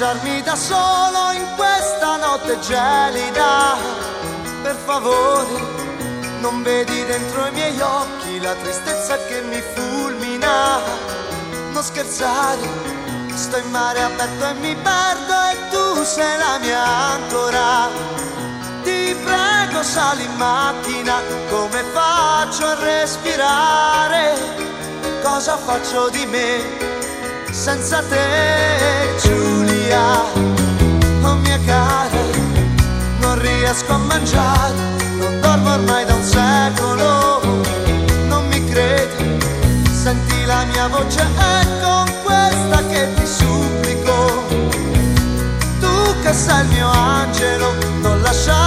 lasciarmi da solo in questa notte gelida. Per favore, non vedi dentro i miei occhi la tristezza che mi fulmina. Non scherzare, sto in mare aperto e mi perdo e tu sei la mia ancora. Ti prego sali in macchina, come faccio a respirare? Cosa faccio di me senza te? Giù via, oh mia cara, non riesco a mangiare, non dormo ormai da un secolo, non mi credi, senti la mia voce, è con questa che ti supplico, tu che sei il mio angelo, non lasciare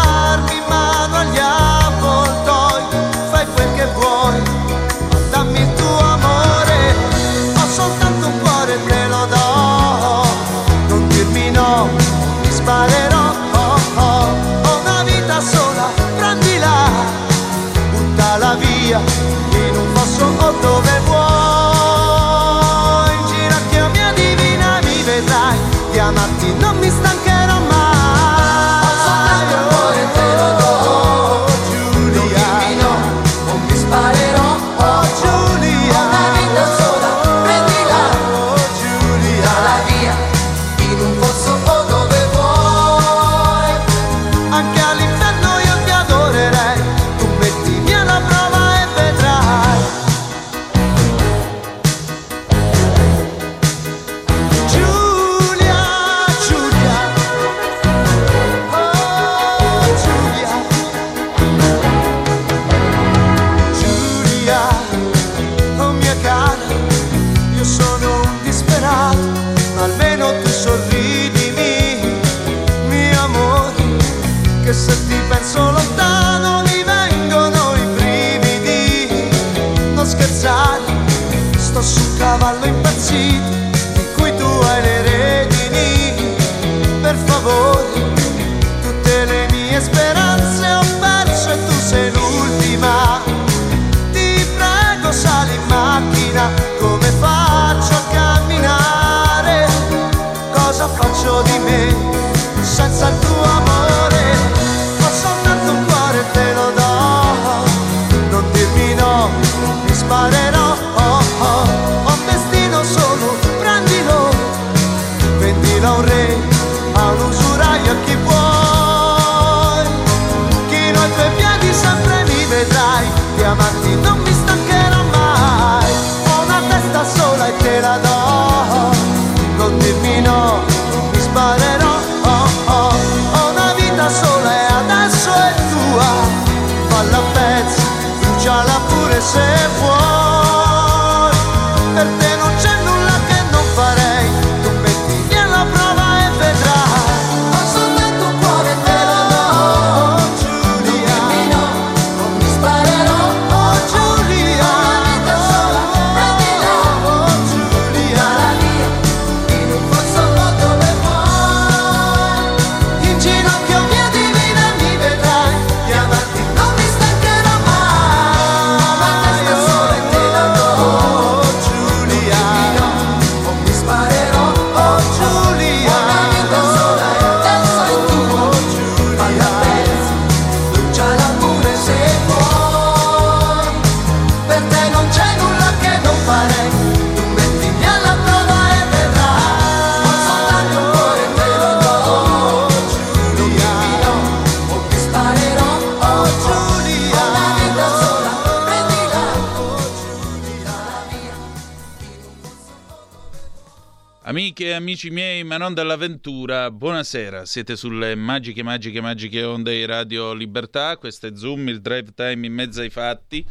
Non dall'avventura, buonasera. Siete sulle magiche, magiche, magiche onde di Radio Libertà. Questo è Zoom, il drive time in mezzo ai fatti.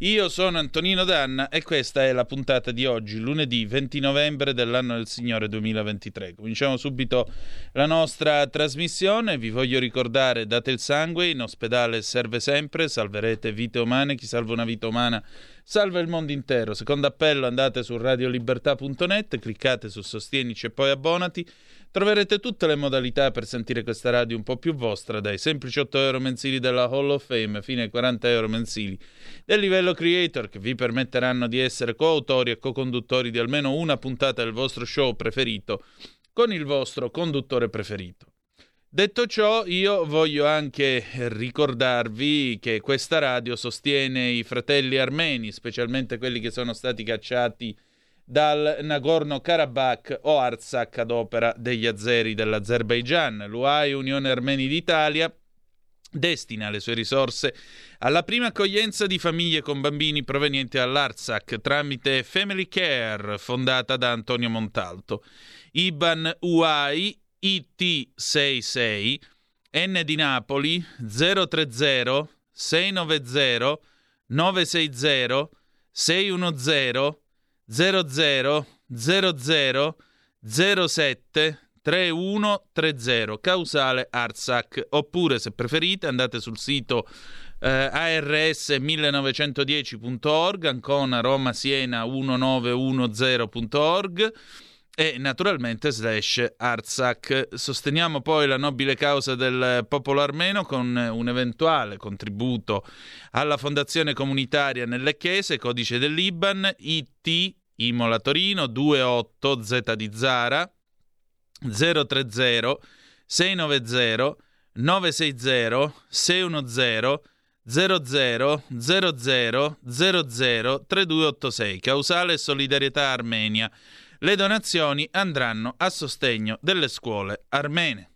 Io sono Antonino Danna e questa è la puntata di oggi, lunedì 20 novembre dell'anno del Signore 2023. Cominciamo subito la nostra trasmissione. Vi voglio ricordare, date il sangue, in ospedale serve sempre, salverete vite umane. Chi salva una vita umana salva il mondo intero. Secondo appello andate su radiolibertà.net, cliccate su Sostienici e poi abbonati Troverete tutte le modalità per sentire questa radio un po' più vostra, dai semplici 8 euro mensili della Hall of Fame fino ai 40 euro mensili del livello creator che vi permetteranno di essere coautori e co-conduttori di almeno una puntata del vostro show preferito con il vostro conduttore preferito. Detto ciò, io voglio anche ricordarvi che questa radio sostiene i fratelli armeni, specialmente quelli che sono stati cacciati dal Nagorno-Karabakh o Artsakh ad opera degli azeri dell'Azerbaigian. L'UAI, Unione Armeni d'Italia, destina le sue risorse alla prima accoglienza di famiglie con bambini provenienti dall'Artsakh tramite Family Care fondata da Antonio Montalto. IBAN UAI IT66 N di Napoli 030 690 960 610 00 00 07 3130 causale Arsac oppure se preferite andate sul sito eh, ars1910.org Ancona Roma Siena 1910.org e naturalmente slash Artsakh. Sosteniamo poi la nobile causa del popolo armeno con un eventuale contributo alla fondazione comunitaria nelle chiese, codice dell'Iban, IT Imola Torino 28 Z di Zara 030 690 960 610 00 00 00 3286 Causale Solidarietà Armenia le donazioni andranno a sostegno delle scuole armene.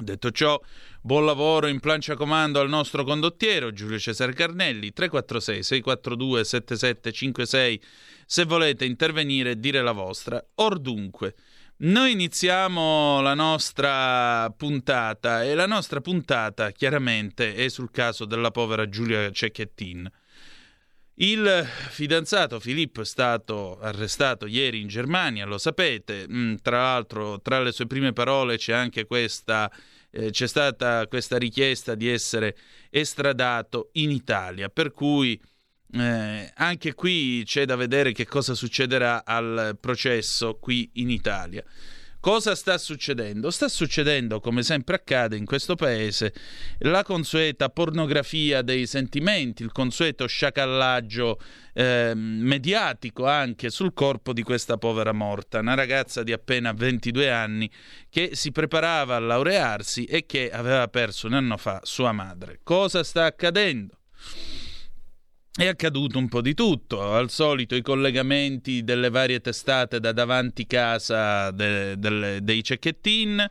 Detto ciò, buon lavoro in plancia comando al nostro condottiero Giulio Cesare Carnelli 346 642 7756 se volete intervenire e dire la vostra. Or dunque, noi iniziamo la nostra puntata e la nostra puntata chiaramente è sul caso della povera Giulia Cecchettin. Il fidanzato Filippo è stato arrestato ieri in Germania, lo sapete, mm, tra l'altro tra le sue prime parole c'è anche questa, eh, c'è stata questa richiesta di essere estradato in Italia, per cui eh, anche qui c'è da vedere che cosa succederà al processo qui in Italia. Cosa sta succedendo? Sta succedendo, come sempre accade in questo paese, la consueta pornografia dei sentimenti, il consueto sciacallaggio eh, mediatico anche sul corpo di questa povera morta, una ragazza di appena 22 anni che si preparava a laurearsi e che aveva perso un anno fa sua madre. Cosa sta accadendo? È accaduto un po' di tutto, al solito i collegamenti delle varie testate da davanti casa de, de, dei cecchettin,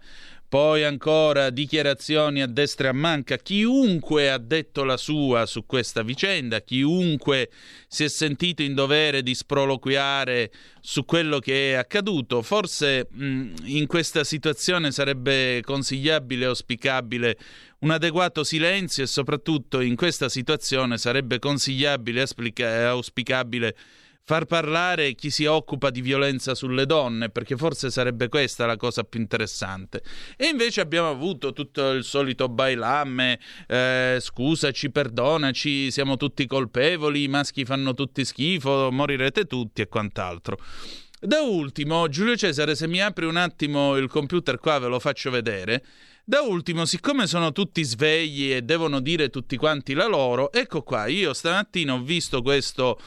poi ancora dichiarazioni a destra e a manca. Chiunque ha detto la sua su questa vicenda, chiunque si è sentito in dovere di sproloquiare su quello che è accaduto, forse mh, in questa situazione sarebbe consigliabile e auspicabile un adeguato silenzio e soprattutto in questa situazione sarebbe consigliabile e auspicabile far parlare chi si occupa di violenza sulle donne, perché forse sarebbe questa la cosa più interessante. E invece abbiamo avuto tutto il solito bailamme, eh, scusaci, perdonaci, siamo tutti colpevoli, i maschi fanno tutti schifo, morirete tutti e quant'altro. Da ultimo, Giulio Cesare, se mi apri un attimo il computer qua ve lo faccio vedere. Da ultimo, siccome sono tutti svegli e devono dire tutti quanti la loro, ecco qua, io stamattina ho visto questo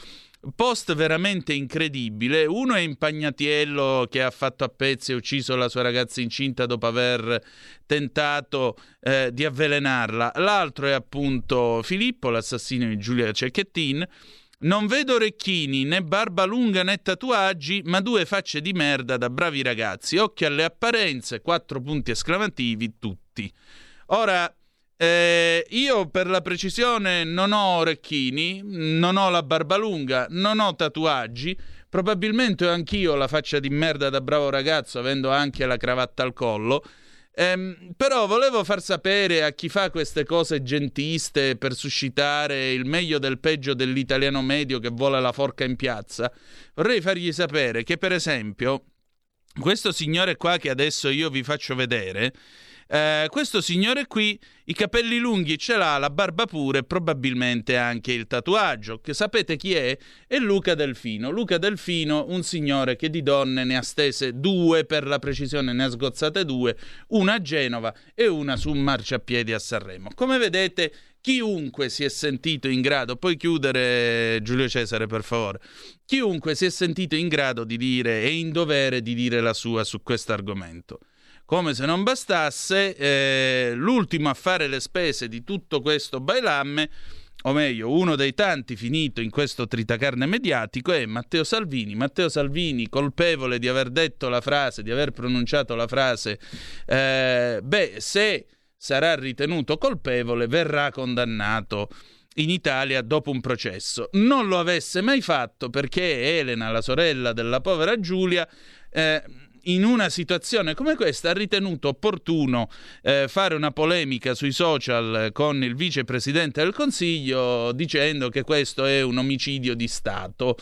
post veramente incredibile. Uno è Impagnatiello che ha fatto a pezzi e ucciso la sua ragazza incinta dopo aver tentato eh, di avvelenarla. L'altro è appunto Filippo, l'assassino di Giulia Cecchettin non vedo orecchini, né barba lunga né tatuaggi, ma due facce di merda da bravi ragazzi. Occhi alle apparenze, quattro punti esclamativi, tutti. Ora, Eh, io per la precisione non ho orecchini, non ho la barba lunga, non ho tatuaggi. Probabilmente ho anch'io la faccia di merda da bravo ragazzo, avendo anche la cravatta al collo. Ehm, però volevo far sapere a chi fa queste cose gentiste per suscitare il meglio del peggio dell'italiano medio che vuole la forca in piazza, vorrei fargli sapere che per esempio questo signore qua che adesso io vi faccio vedere eh, questo signore qui i capelli lunghi ce l'ha, la barba pure, probabilmente anche il tatuaggio. Che sapete chi è? È Luca Delfino. Luca Delfino, un signore che di donne ne ha stese due, per la precisione ne ha sgozzate due, una a Genova e una su un marciapiedi a Sanremo. Come vedete, chiunque si è sentito in grado, puoi chiudere Giulio Cesare per favore, chiunque si è sentito in grado di dire e in dovere di dire la sua su questo argomento. Come se non bastasse, eh, l'ultimo a fare le spese di tutto questo bailamme, o meglio, uno dei tanti finito in questo tritacarne mediatico è Matteo Salvini. Matteo Salvini, colpevole di aver detto la frase, di aver pronunciato la frase, eh, beh, se sarà ritenuto colpevole, verrà condannato in Italia dopo un processo. Non lo avesse mai fatto perché Elena, la sorella della povera Giulia, eh, in una situazione come questa ha ritenuto opportuno eh, fare una polemica sui social con il vicepresidente del Consiglio dicendo che questo è un omicidio di Stato.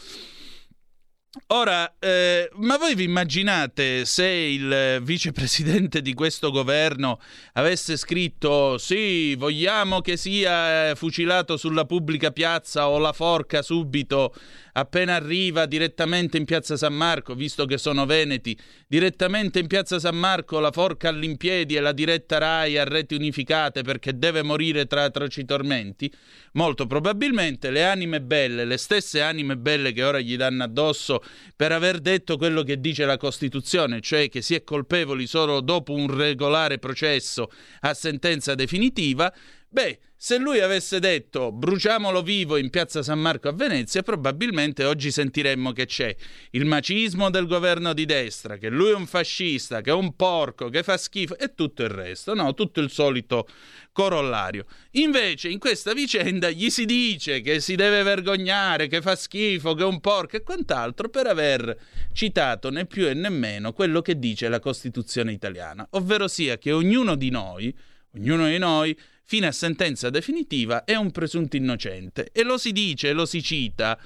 Ora, eh, ma voi vi immaginate se il vicepresidente di questo governo avesse scritto sì, vogliamo che sia fucilato sulla pubblica piazza o la forca subito appena arriva direttamente in piazza San Marco, visto che sono veneti, direttamente in piazza San Marco la forca all'impiedi e la diretta RAI a reti unificate perché deve morire tra atroci tormenti? Molto probabilmente le anime belle, le stesse anime belle che ora gli danno addosso per aver detto quello che dice la Costituzione, cioè che si è colpevoli solo dopo un regolare processo a sentenza definitiva, beh, se lui avesse detto bruciamolo vivo in piazza San Marco a Venezia, probabilmente oggi sentiremmo che c'è il macismo del governo di destra, che lui è un fascista, che è un porco, che fa schifo e tutto il resto, no? Tutto il solito corollario. Invece in questa vicenda gli si dice che si deve vergognare, che fa schifo, che è un porco e quant'altro per aver citato né più e nemmeno quello che dice la Costituzione italiana, ovvero sia che ognuno di noi, ognuno di noi fino a sentenza definitiva, è un presunto innocente. E lo si dice, lo si cita,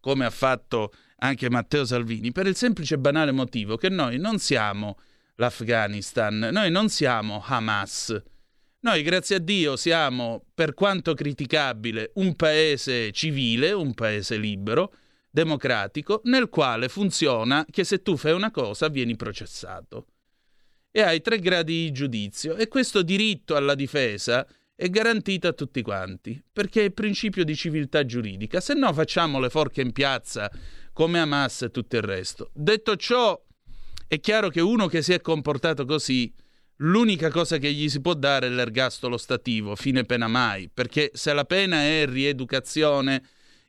come ha fatto anche Matteo Salvini, per il semplice e banale motivo che noi non siamo l'Afghanistan, noi non siamo Hamas. Noi, grazie a Dio, siamo, per quanto criticabile, un paese civile, un paese libero, democratico, nel quale funziona che se tu fai una cosa vieni processato. E hai tre gradi di giudizio. E questo diritto alla difesa è garantita a tutti quanti, perché è il principio di civiltà giuridica, se no facciamo le forche in piazza come Hamas e tutto il resto. Detto ciò, è chiaro che uno che si è comportato così, l'unica cosa che gli si può dare è l'ergastolo stativo, fine pena mai, perché se la pena è rieducazione,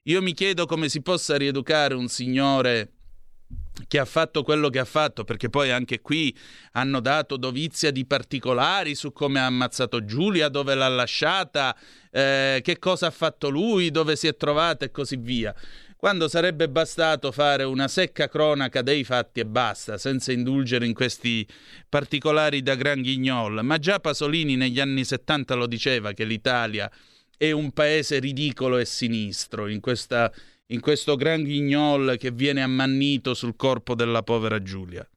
io mi chiedo come si possa rieducare un signore che ha fatto quello che ha fatto, perché poi anche qui hanno dato dovizia di particolari su come ha ammazzato Giulia, dove l'ha lasciata, eh, che cosa ha fatto lui, dove si è trovata e così via. Quando sarebbe bastato fare una secca cronaca dei fatti e basta, senza indulgere in questi particolari da gran ghignol. Ma già Pasolini negli anni 70 lo diceva che l'Italia è un paese ridicolo e sinistro in questa in questo gran ghignol che viene ammannito sul corpo della povera Giulia.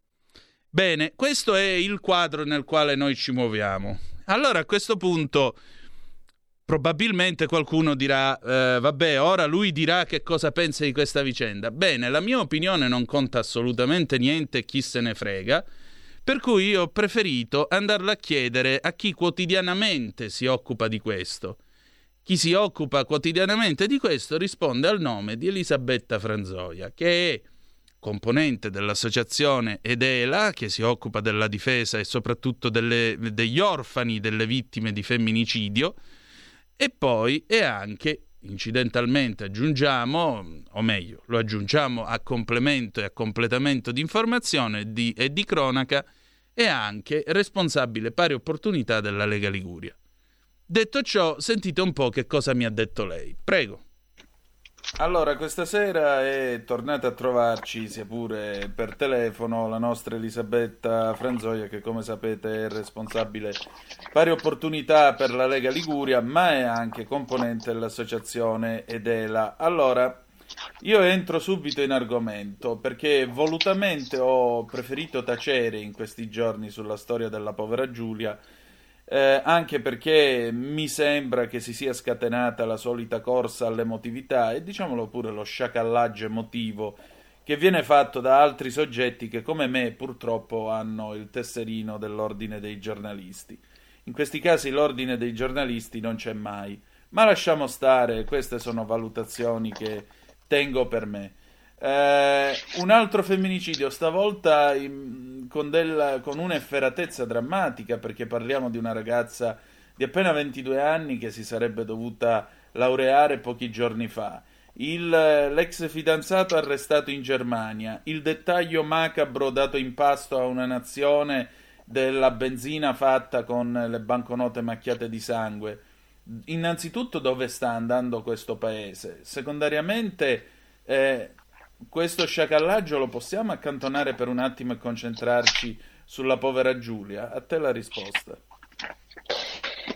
Bene, questo è il quadro nel quale noi ci muoviamo. Allora a questo punto probabilmente qualcuno dirà, eh, vabbè, ora lui dirà che cosa pensa di questa vicenda. Bene, la mia opinione non conta assolutamente niente, chi se ne frega, per cui io ho preferito andarla a chiedere a chi quotidianamente si occupa di questo. Chi si occupa quotidianamente di questo risponde al nome di Elisabetta Franzoia, che è componente dell'associazione Edela, che si occupa della difesa e soprattutto delle, degli orfani delle vittime di femminicidio, e poi è anche, incidentalmente aggiungiamo, o meglio, lo aggiungiamo a complemento e a completamento di informazione e di cronaca, è anche responsabile pari opportunità della Lega Liguria. Detto ciò, sentite un po' che cosa mi ha detto lei. Prego. Allora, questa sera è tornata a trovarci, sia pure per telefono, la nostra Elisabetta Franzoia, che come sapete è responsabile pari opportunità per la Lega Liguria, ma è anche componente dell'associazione Edela. Allora, io entro subito in argomento perché volutamente ho preferito tacere in questi giorni sulla storia della povera Giulia eh, anche perché mi sembra che si sia scatenata la solita corsa all'emotività e diciamolo pure lo sciacallaggio emotivo che viene fatto da altri soggetti che come me purtroppo hanno il tesserino dell'ordine dei giornalisti. In questi casi l'ordine dei giornalisti non c'è mai, ma lasciamo stare, queste sono valutazioni che tengo per me. Eh, un altro femminicidio, stavolta in, con, del, con un'efferatezza drammatica, perché parliamo di una ragazza di appena 22 anni che si sarebbe dovuta laureare pochi giorni fa. Il, l'ex fidanzato arrestato in Germania, il dettaglio macabro dato in pasto a una nazione della benzina fatta con le banconote macchiate di sangue. Innanzitutto dove sta andando questo paese? Secondariamente eh, questo sciacallaggio lo possiamo accantonare per un attimo e concentrarci sulla povera Giulia? A te la risposta.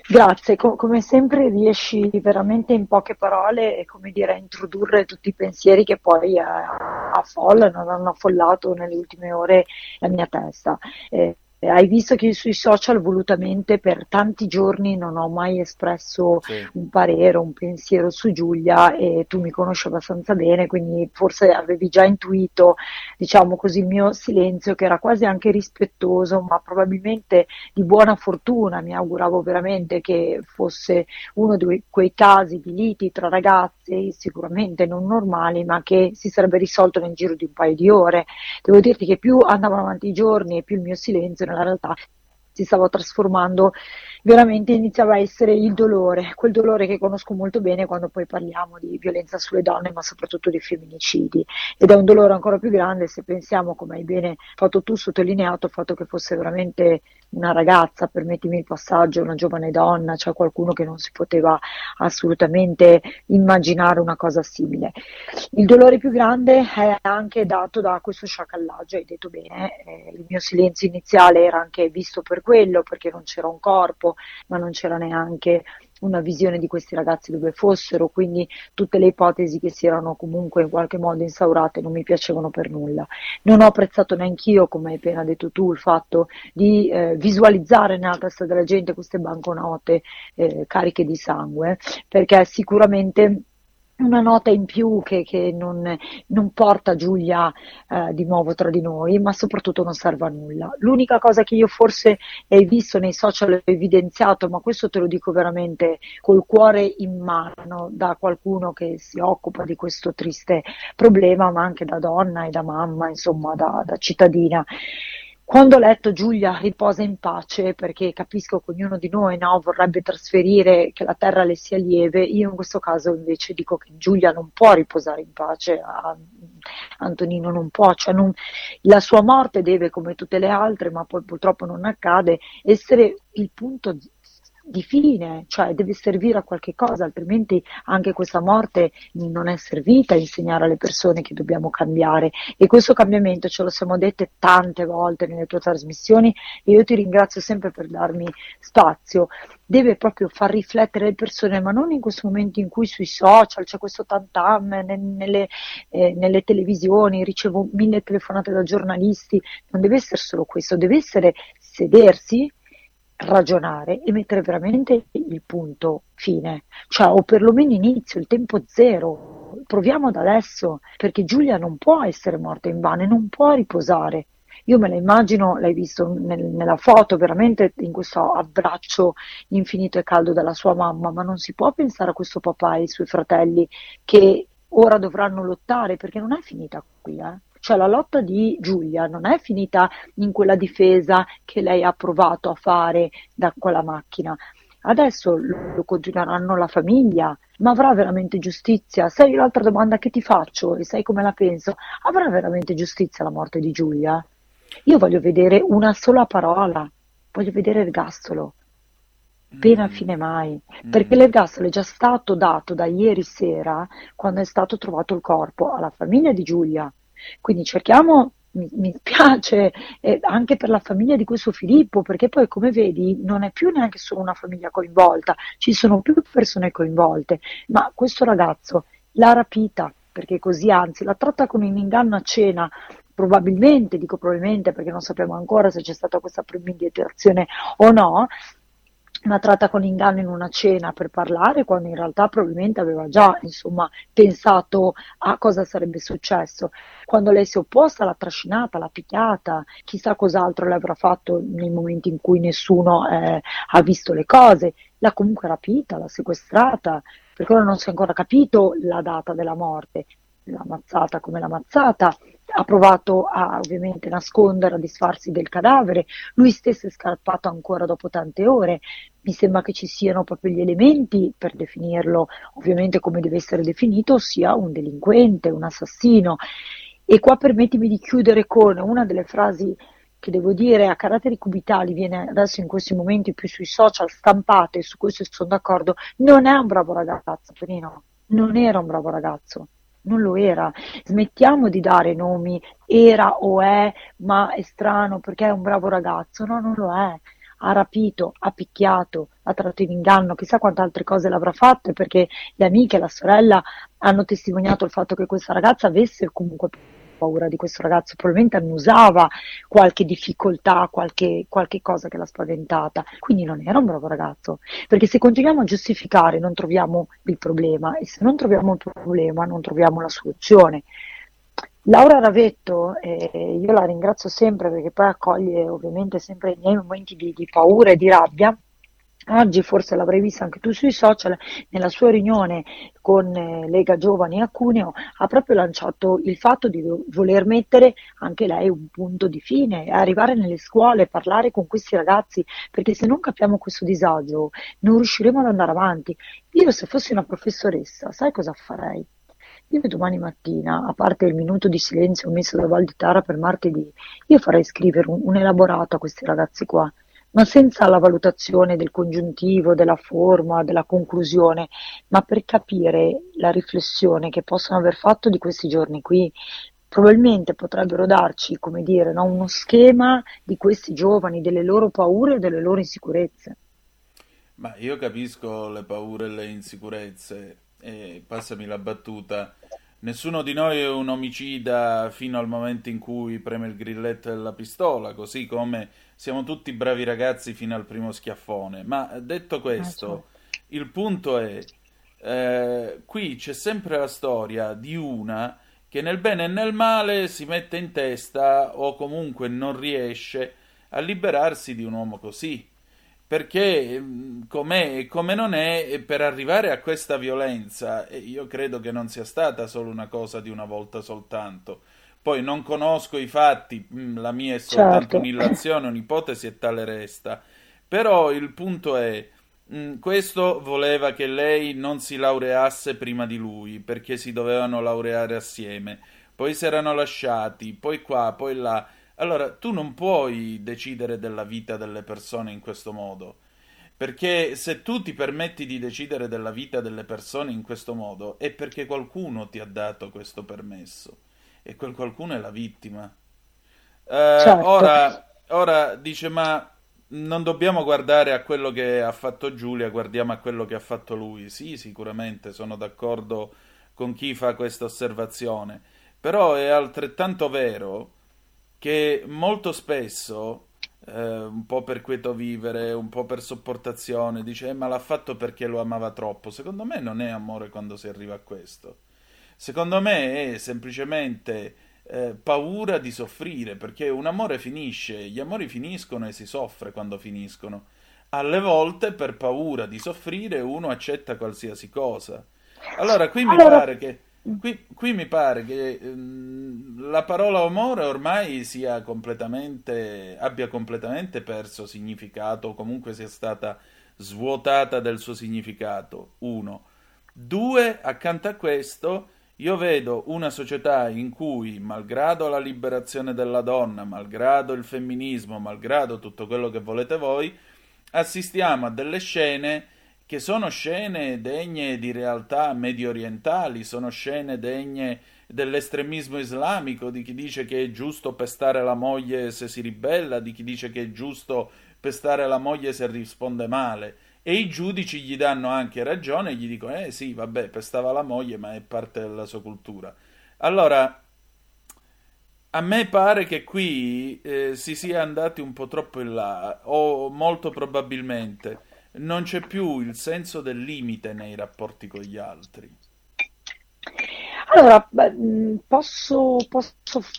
Grazie, Co- come sempre riesci veramente in poche parole come dire, a introdurre tutti i pensieri che poi affollano, hanno affollato nelle ultime ore la mia testa. Eh, eh, hai visto che sui social volutamente per tanti giorni non ho mai espresso sì. un parere, un pensiero su Giulia e tu mi conosci abbastanza bene, quindi forse avevi già intuito, diciamo così, il mio silenzio che era quasi anche rispettoso, ma probabilmente di buona fortuna. Mi auguravo veramente che fosse uno di quei casi di liti tra ragazzi sicuramente non normali, ma che si sarebbe risolto nel giro di un paio di ore. Devo dirti che più andavano avanti i giorni e più il mio silenzio гараад байгаа. Si stava trasformando veramente iniziava a essere il dolore, quel dolore che conosco molto bene quando poi parliamo di violenza sulle donne, ma soprattutto di femminicidi. Ed è un dolore ancora più grande se pensiamo, come hai bene fatto tu, sottolineato il fatto che fosse veramente una ragazza, permettimi il passaggio, una giovane donna, cioè qualcuno che non si poteva assolutamente immaginare una cosa simile. Il dolore più grande è anche dato da questo sciacallaggio, hai detto bene, eh, il mio silenzio iniziale era anche visto per quello, perché non c'era un corpo, ma non c'era neanche una visione di questi ragazzi dove fossero, quindi tutte le ipotesi che si erano comunque in qualche modo instaurate non mi piacevano per nulla. Non ho apprezzato neanch'io, come hai appena detto tu, il fatto di eh, visualizzare nella testa della gente queste banconote eh, cariche di sangue, perché sicuramente una nota in più che, che non, non, porta Giulia eh, di nuovo tra di noi, ma soprattutto non serve a nulla. L'unica cosa che io forse hai visto nei social evidenziato, ma questo te lo dico veramente col cuore in mano da qualcuno che si occupa di questo triste problema, ma anche da donna e da mamma, insomma da, da cittadina quando ho letto Giulia riposa in pace, perché capisco che ognuno di noi no, vorrebbe trasferire che la terra le sia lieve, io in questo caso invece dico che Giulia non può riposare in pace, Antonino non può, cioè non, la sua morte deve, come tutte le altre, ma poi purtroppo non accade, essere il punto di fine, cioè deve servire a qualche cosa, altrimenti anche questa morte non è servita a insegnare alle persone che dobbiamo cambiare. E questo cambiamento ce lo siamo dette tante volte nelle tue trasmissioni e io ti ringrazio sempre per darmi spazio, deve proprio far riflettere le persone, ma non in questo momento in cui sui social c'è questo tantam, nelle, eh, nelle televisioni, ricevo mille telefonate da giornalisti, non deve essere solo questo, deve essere sedersi ragionare e mettere veramente il punto fine, cioè o perlomeno inizio, il tempo zero. Proviamo da adesso, perché Giulia non può essere morta in vano, non può riposare. Io me la immagino, l'hai visto nel, nella foto, veramente in questo abbraccio infinito e caldo della sua mamma, ma non si può pensare a questo papà e ai suoi fratelli che ora dovranno lottare perché non è finita qui. Eh? Cioè la lotta di Giulia non è finita in quella difesa che lei ha provato a fare da quella macchina. Adesso lo continueranno la famiglia, ma avrà veramente giustizia? Sai l'altra domanda che ti faccio e sai come la penso? Avrà veramente giustizia la morte di Giulia? Io voglio vedere una sola parola, voglio vedere il gastolo. Pena fine mai, perché l'ergastolo è già stato dato da ieri sera quando è stato trovato il corpo alla famiglia di Giulia. Quindi cerchiamo, mi, mi spiace eh, anche per la famiglia di questo Filippo, perché poi come vedi non è più neanche solo una famiglia coinvolta, ci sono più persone coinvolte, ma questo ragazzo l'ha rapita, perché così anzi l'ha tratta con un inganno a cena, probabilmente, dico probabilmente perché non sappiamo ancora se c'è stata questa premeditazione o no, una tratta con inganno in una cena per parlare, quando in realtà probabilmente aveva già insomma, pensato a cosa sarebbe successo. Quando lei si è opposta, l'ha trascinata, l'ha picchiata, chissà cos'altro le avrà fatto nei momenti in cui nessuno eh, ha visto le cose. L'ha comunque rapita, l'ha sequestrata, perché ora non si è ancora capito la data della morte. L'ha ammazzata come l'ha ammazzata, ha provato a ovviamente nascondere, a disfarsi del cadavere, lui stesso è scappato ancora dopo tante ore, mi sembra che ci siano proprio gli elementi per definirlo ovviamente come deve essere definito, ossia un delinquente, un assassino. E qua permettimi di chiudere con una delle frasi che devo dire a caratteri cubitali viene adesso in questi momenti più sui social stampate, su questo sono d'accordo, non è un bravo ragazzo, Perino, non era un bravo ragazzo non lo era. Smettiamo di dare nomi, era o è, ma è strano perché è un bravo ragazzo. No, non lo è. Ha rapito, ha picchiato, ha tratto in inganno, chissà quante altre cose l'avrà fatte perché le amiche la sorella hanno testimoniato il fatto che questa ragazza avesse comunque paura di questo ragazzo, probabilmente annusava qualche difficoltà, qualche, qualche cosa che l'ha spaventata, quindi non era un bravo ragazzo, perché se continuiamo a giustificare non troviamo il problema e se non troviamo il problema non troviamo la soluzione. Laura Ravetto, eh, io la ringrazio sempre perché poi accoglie ovviamente sempre i miei momenti di, di paura e di rabbia, Oggi forse l'avrai vista anche tu sui social, nella sua riunione con eh, Lega Giovani a Cuneo ha proprio lanciato il fatto di voler mettere anche lei un punto di fine, arrivare nelle scuole, parlare con questi ragazzi, perché se non capiamo questo disagio non riusciremo ad andare avanti. Io se fossi una professoressa, sai cosa farei? Io domani mattina, a parte il minuto di silenzio messo da Valditara per martedì, io farei scrivere un, un elaborato a questi ragazzi qua ma senza la valutazione del congiuntivo, della forma, della conclusione, ma per capire la riflessione che possono aver fatto di questi giorni qui. Probabilmente potrebbero darci, come dire, no, uno schema di questi giovani, delle loro paure e delle loro insicurezze. Ma io capisco le paure e le insicurezze, e passami la battuta. Nessuno di noi è un omicida fino al momento in cui preme il grilletto della pistola, così come siamo tutti bravi ragazzi fino al primo schiaffone. Ma detto questo, ah, certo. il punto è, eh, qui c'è sempre la storia di una che nel bene e nel male si mette in testa o comunque non riesce a liberarsi di un uomo così. Perché mm, com'è e come non è, per arrivare a questa violenza, io credo che non sia stata solo una cosa di una volta soltanto poi non conosco i fatti, mm, la mia è soltanto certo. un'illazione, un'ipotesi e tale resta. Però il punto è, mm, questo voleva che lei non si laureasse prima di lui, perché si dovevano laureare assieme. Poi si erano lasciati, poi qua, poi là. Allora, tu non puoi decidere della vita delle persone in questo modo. Perché se tu ti permetti di decidere della vita delle persone in questo modo, è perché qualcuno ti ha dato questo permesso e quel qualcuno è la vittima. Eh, certo. ora, ora dice, ma non dobbiamo guardare a quello che ha fatto Giulia, guardiamo a quello che ha fatto lui. Sì, sicuramente sono d'accordo con chi fa questa osservazione, però è altrettanto vero che molto spesso, eh, un po' per quieto vivere, un po' per sopportazione, dice, eh, ma l'ha fatto perché lo amava troppo. Secondo me non è amore quando si arriva a questo. Secondo me è semplicemente eh, paura di soffrire, perché un amore finisce, gli amori finiscono e si soffre quando finiscono. Alle volte, per paura di soffrire, uno accetta qualsiasi cosa. Allora, qui mi allora... pare che, qui, qui mi pare che ehm, la parola amore ormai completamente, abbia completamente perso significato, o comunque sia stata svuotata del suo significato. Uno. Due, accanto a questo, io vedo una società in cui, malgrado la liberazione della donna, malgrado il femminismo, malgrado tutto quello che volete voi, assistiamo a delle scene che sono scene degne di realtà medio orientali, sono scene degne dell'estremismo islamico, di chi dice che è giusto pestare la moglie se si ribella, di chi dice che è giusto pestare la moglie se risponde male. E i giudici gli danno anche ragione gli dicono: Eh sì, vabbè, pestava la moglie, ma è parte della sua cultura. Allora, a me pare che qui eh, si sia andati un po' troppo in là, o molto probabilmente non c'è più il senso del limite nei rapporti con gli altri. Allora, posso, posso,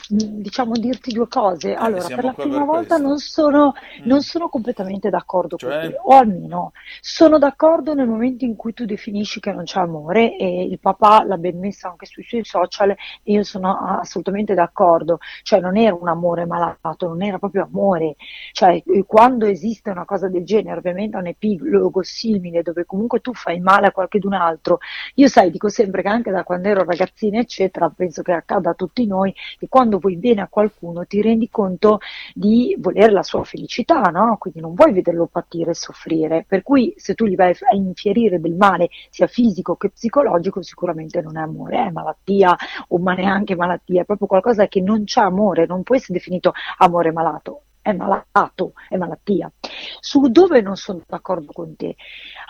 diciamo, dirti due cose. Eh, allora, per la prima per volta non sono, mm. non sono, completamente d'accordo cioè... con te, o almeno sono d'accordo nel momento in cui tu definisci che non c'è amore e il papà l'ha ben messa anche sui suoi social e io sono assolutamente d'accordo. Cioè, non era un amore malato, non era proprio amore. Cioè, quando esiste una cosa del genere, ovviamente un epilogo simile dove comunque tu fai male a qualcun altro, io sai, dico sempre che anche da quando ero ragazzina eccetera, penso che accada a tutti noi, che quando vuoi bene a qualcuno ti rendi conto di volere la sua felicità, no? Quindi non vuoi vederlo patire e soffrire. Per cui se tu gli vai a infierire del male, sia fisico che psicologico, sicuramente non è amore, è malattia, o ma neanche malattia, è proprio qualcosa che non c'è amore, non può essere definito amore malato è malato, è malattia. Su dove non sono d'accordo con te?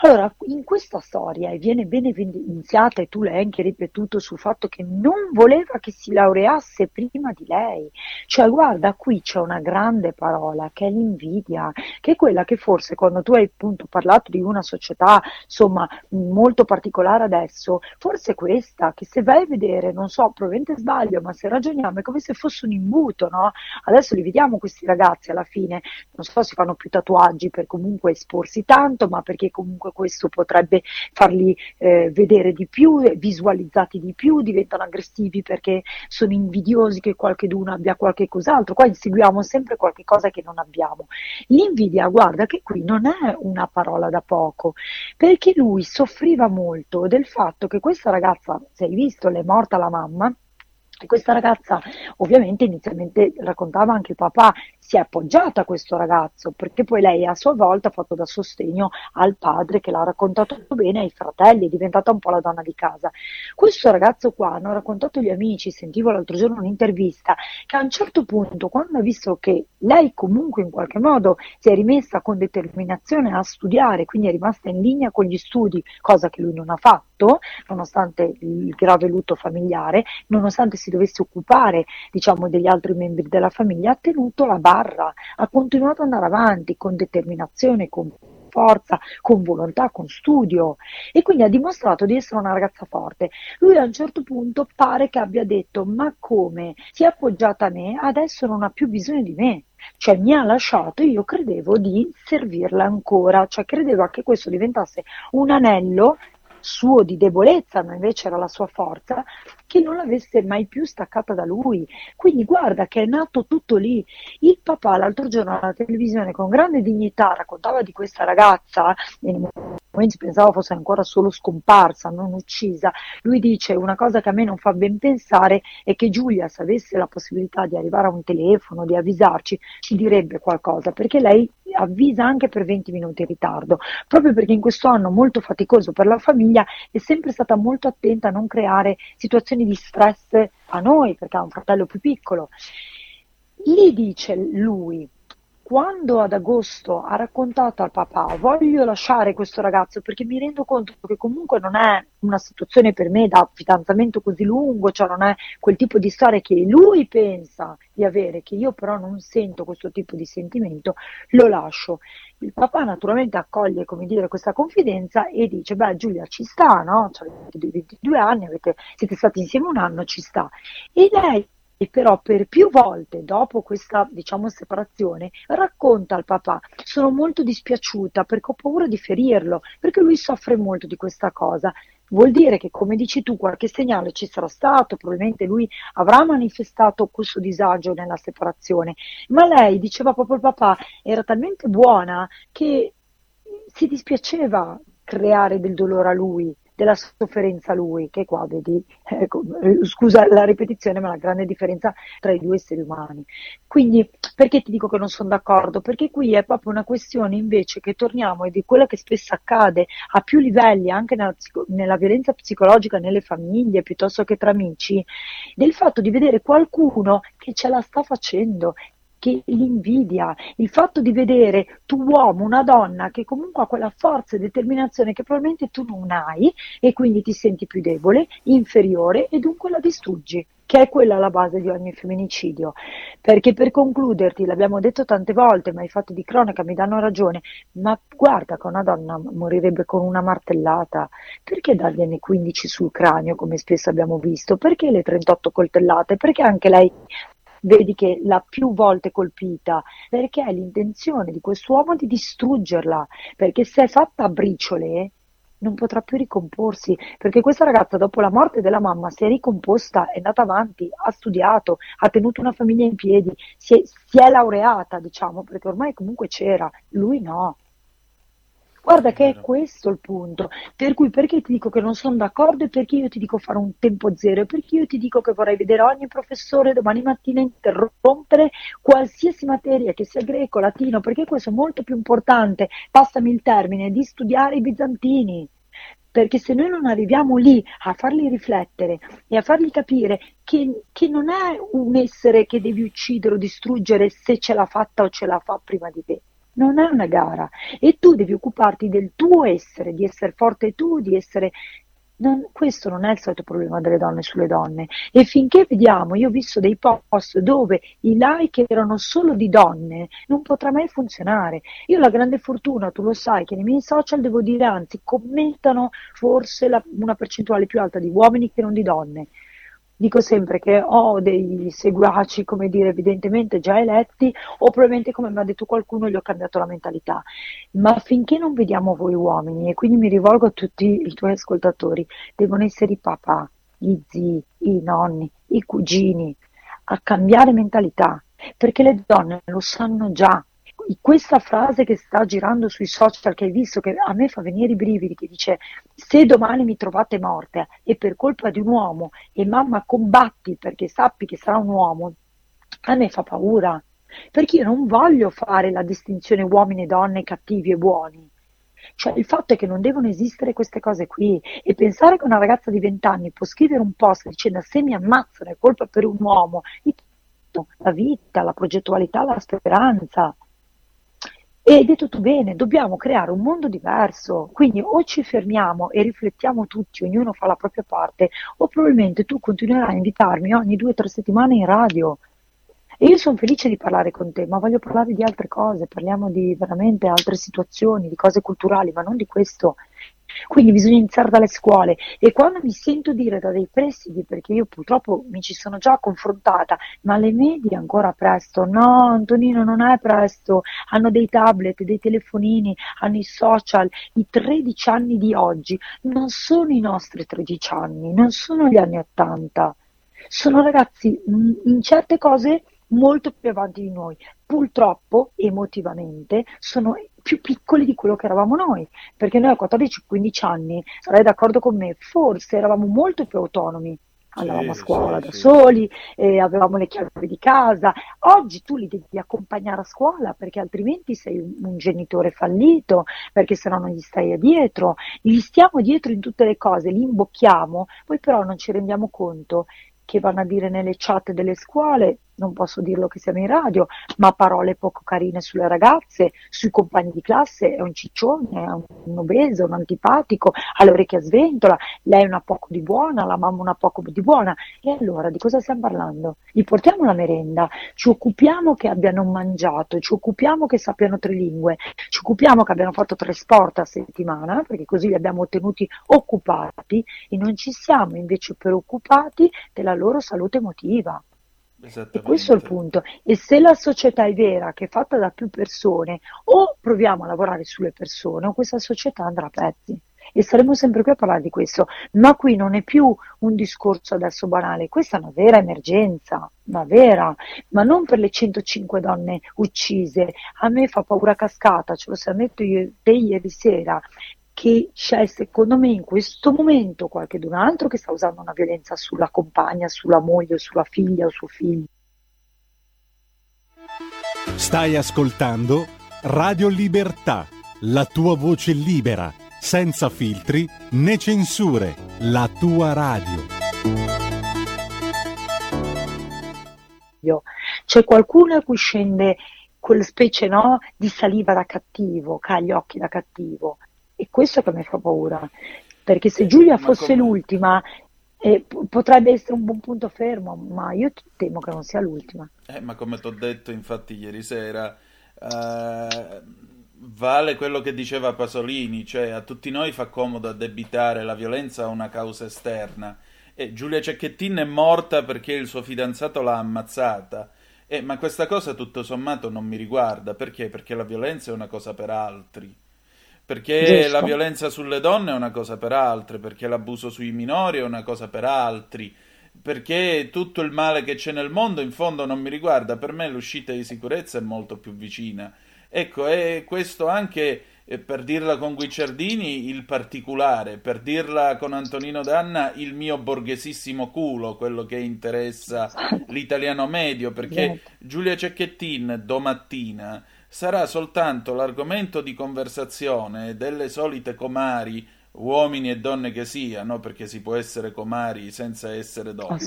Allora, in questa storia, e viene bene evidenziata, e tu l'hai anche ripetuto sul fatto che non voleva che si laureasse prima di lei. Cioè, guarda, qui c'è una grande parola che è l'invidia, che è quella che forse quando tu hai appunto parlato di una società, insomma, molto particolare adesso, forse questa, che se vai a vedere, non so, probabilmente sbaglio, ma se ragioniamo è come se fosse un imbuto, no? Adesso li vediamo questi ragazzi ragazzi alla fine non so si fanno più tatuaggi per comunque esporsi tanto, ma perché comunque questo potrebbe farli eh, vedere di più, visualizzati di più, diventano aggressivi perché sono invidiosi che qualcuno abbia qualche cos'altro. Qua inseguiamo sempre qualche cosa che non abbiamo. L'invidia, guarda che qui non è una parola da poco, perché lui soffriva molto del fatto che questa ragazza, se hai visto, le è morta la mamma, questa ragazza ovviamente inizialmente raccontava anche il papà, si è appoggiata a questo ragazzo perché poi lei a sua volta ha fatto da sostegno al padre che l'ha raccontato bene ai fratelli, è diventata un po' la donna di casa. Questo ragazzo qua hanno raccontato gli amici, sentivo l'altro giorno un'intervista, che a un certo punto quando ha visto che lei comunque in qualche modo si è rimessa con determinazione a studiare, quindi è rimasta in linea con gli studi, cosa che lui non ha fatto, nonostante il grave lutto familiare, nonostante si dovesse occupare diciamo, degli altri membri della famiglia, ha tenuto la barra, ha continuato ad andare avanti con determinazione, con forza, con volontà, con studio e quindi ha dimostrato di essere una ragazza forte. Lui a un certo punto pare che abbia detto ma come si è appoggiata a me, adesso non ha più bisogno di me. Cioè mi ha lasciato, io credevo di servirla ancora, cioè credevo che questo diventasse un anello suo di debolezza, ma invece era la sua forza, che non l'avesse mai più staccata da lui. Quindi guarda che è nato tutto lì. Il papà l'altro giorno alla televisione con grande dignità raccontava di questa ragazza, momenti pensavo fosse ancora solo scomparsa, non uccisa. Lui dice una cosa che a me non fa ben pensare è che Giulia se avesse la possibilità di arrivare a un telefono, di avvisarci, ci direbbe qualcosa, perché lei avvisa anche per 20 minuti in ritardo, proprio perché in questo anno molto faticoso per la famiglia è sempre stata molto attenta a non creare situazioni di stress a noi, perché ha un fratello più piccolo. Lì dice lui, quando ad agosto ha raccontato al papà voglio lasciare questo ragazzo perché mi rendo conto che comunque non è una situazione per me da fidanzamento così lungo, cioè non è quel tipo di storia che lui pensa di avere, che io però non sento questo tipo di sentimento, lo lascio. Il papà naturalmente accoglie come dire, questa confidenza e dice, beh Giulia ci sta, no? Cioè, avete 22 anni, avete, siete stati insieme un anno, ci sta. E lei e però per più volte dopo questa diciamo separazione racconta al papà sono molto dispiaciuta perché ho paura di ferirlo perché lui soffre molto di questa cosa vuol dire che come dici tu qualche segnale ci sarà stato probabilmente lui avrà manifestato questo disagio nella separazione. Ma lei diceva proprio il papà era talmente buona che si dispiaceva creare del dolore a lui della sofferenza lui, che qua vedi, ecco, scusa la ripetizione, ma la grande differenza tra i due esseri umani. Quindi perché ti dico che non sono d'accordo? Perché qui è proprio una questione invece che torniamo e di quella che spesso accade a più livelli, anche nella, nella violenza psicologica nelle famiglie piuttosto che tra amici, del fatto di vedere qualcuno che ce la sta facendo, che l'invidia, il fatto di vedere tu uomo, una donna che comunque ha quella forza e determinazione che probabilmente tu non hai e quindi ti senti più debole, inferiore e dunque la distruggi che è quella la base di ogni femminicidio. Perché per concluderti, l'abbiamo detto tante volte, ma i fatti di cronaca mi danno ragione, ma guarda che una donna morirebbe con una martellata, perché dargliene 15 sul cranio, come spesso abbiamo visto? Perché le 38 coltellate? Perché anche lei vedi che l'ha più volte colpita, perché è l'intenzione di quest'uomo di distruggerla, perché se è fatta a briciole non potrà più ricomporsi, perché questa ragazza dopo la morte della mamma si è ricomposta, è andata avanti, ha studiato, ha tenuto una famiglia in piedi, si è, si è laureata, diciamo, perché ormai comunque c'era, lui no. Guarda che è questo il punto, per cui perché ti dico che non sono d'accordo e perché io ti dico fare un tempo zero? E perché io ti dico che vorrei vedere ogni professore domani mattina interrompere qualsiasi materia, che sia greco, latino, perché questo è molto più importante, passami il termine, di studiare i bizantini. Perché se noi non arriviamo lì a farli riflettere e a fargli capire che, che, non è un essere che devi uccidere o distruggere se ce l'ha fatta o ce la fa prima di te, non è una gara. E tu devi occuparti del tuo essere, di essere forte tu, di essere... Non, questo non è il solito problema delle donne sulle donne. E finché vediamo, io ho visto dei post dove i like erano solo di donne, non potrà mai funzionare. Io ho la grande fortuna, tu lo sai, che nei miei social devo dire, anzi, commentano forse la, una percentuale più alta di uomini che non di donne dico sempre che ho dei seguaci, come dire, evidentemente già eletti, o probabilmente, come mi ha detto qualcuno, gli ho cambiato la mentalità. Ma finché non vediamo voi uomini, e quindi mi rivolgo a tutti i tuoi ascoltatori, devono essere i papà, gli zii, i nonni, i cugini, a cambiare mentalità, perché le donne lo sanno già, questa frase che sta girando sui social che hai visto, che a me fa venire i brividi, che dice se domani mi trovate morte e per colpa di un uomo e mamma combatti perché sappi che sarà un uomo, a me fa paura, perché io non voglio fare la distinzione uomini e donne, cattivi e buoni. Cioè il fatto è che non devono esistere queste cose qui e pensare che una ragazza di 20 anni può scrivere un post dicendo se mi ammazzano è colpa per un uomo, la vita, la progettualità, la speranza. E hai detto tu bene, dobbiamo creare un mondo diverso, quindi o ci fermiamo e riflettiamo tutti, ognuno fa la propria parte, o probabilmente tu continuerai a invitarmi ogni due o tre settimane in radio. E io sono felice di parlare con te, ma voglio parlare di altre cose, parliamo di veramente altre situazioni, di cose culturali, ma non di questo. Quindi bisogna iniziare dalle scuole. E quando mi sento dire da dei presidi, perché io purtroppo mi ci sono già confrontata, ma le medie ancora presto, no Antonino non è presto, hanno dei tablet, dei telefonini, hanno i social, i 13 anni di oggi non sono i nostri 13 anni, non sono gli anni 80, sono ragazzi in certe cose molto più avanti di noi, purtroppo emotivamente sono più piccoli di quello che eravamo noi, perché noi a 14-15 anni, sarai d'accordo con me, forse eravamo molto più autonomi. Andavamo sì, a scuola sì, da sì. soli, eh, avevamo le chiavi di casa. Oggi tu li devi accompagnare a scuola perché altrimenti sei un, un genitore fallito, perché se no non gli stai dietro. Gli stiamo dietro in tutte le cose, li imbocchiamo, poi però non ci rendiamo conto che vanno a dire nelle chat delle scuole non posso dirlo che siamo in radio, ma parole poco carine sulle ragazze, sui compagni di classe, è un ciccione, è un obeso, un antipatico, ha le orecchie a sventola, lei è una poco di buona, la mamma una poco di buona. E allora di cosa stiamo parlando? Gli portiamo la merenda, ci occupiamo che abbiano mangiato, ci occupiamo che sappiano tre lingue, ci occupiamo che abbiano fatto tre sport a settimana, perché così li abbiamo tenuti occupati e non ci siamo invece preoccupati della loro salute emotiva. E questo è il punto. E se la società è vera, che è fatta da più persone, o proviamo a lavorare sulle persone, o questa società andrà a pezzi. E saremo sempre qui a parlare di questo. Ma qui non è più un discorso adesso banale, questa è una vera emergenza, una vera, ma non per le 105 donne uccise. A me fa paura cascata, ce lo siamo detto io te ieri sera che c'è secondo me in questo momento qualche altro che sta usando una violenza sulla compagna, sulla moglie, sulla figlia o suo figlio. Stai ascoltando Radio Libertà, la tua voce libera, senza filtri né censure, la tua radio. C'è qualcuno a cui scende quella specie no, di saliva da cattivo, che ha gli occhi da cattivo. E questo che mi fa paura. Perché se Giulia fosse l'ultima, eh, potrebbe essere un buon punto fermo, ma io temo che non sia l'ultima. Eh, ma come ti ho detto infatti ieri sera, uh, vale quello che diceva Pasolini, cioè a tutti noi fa comodo addebitare la violenza a una causa esterna. E Giulia Cecchettin è morta perché il suo fidanzato l'ha ammazzata. Eh, ma questa cosa tutto sommato non mi riguarda, perché? Perché la violenza è una cosa per altri. Perché Giusto. la violenza sulle donne è una cosa per altre, perché l'abuso sui minori è una cosa per altri, perché tutto il male che c'è nel mondo in fondo non mi riguarda, per me l'uscita di sicurezza è molto più vicina. Ecco, e questo anche eh, per dirla con Guicciardini il particolare, per dirla con Antonino Danna il mio borghesissimo culo, quello che interessa l'italiano medio, perché Giulia Cecchettin domattina sarà soltanto l'argomento di conversazione delle solite comari, uomini e donne che siano, perché si può essere comari senza essere donne,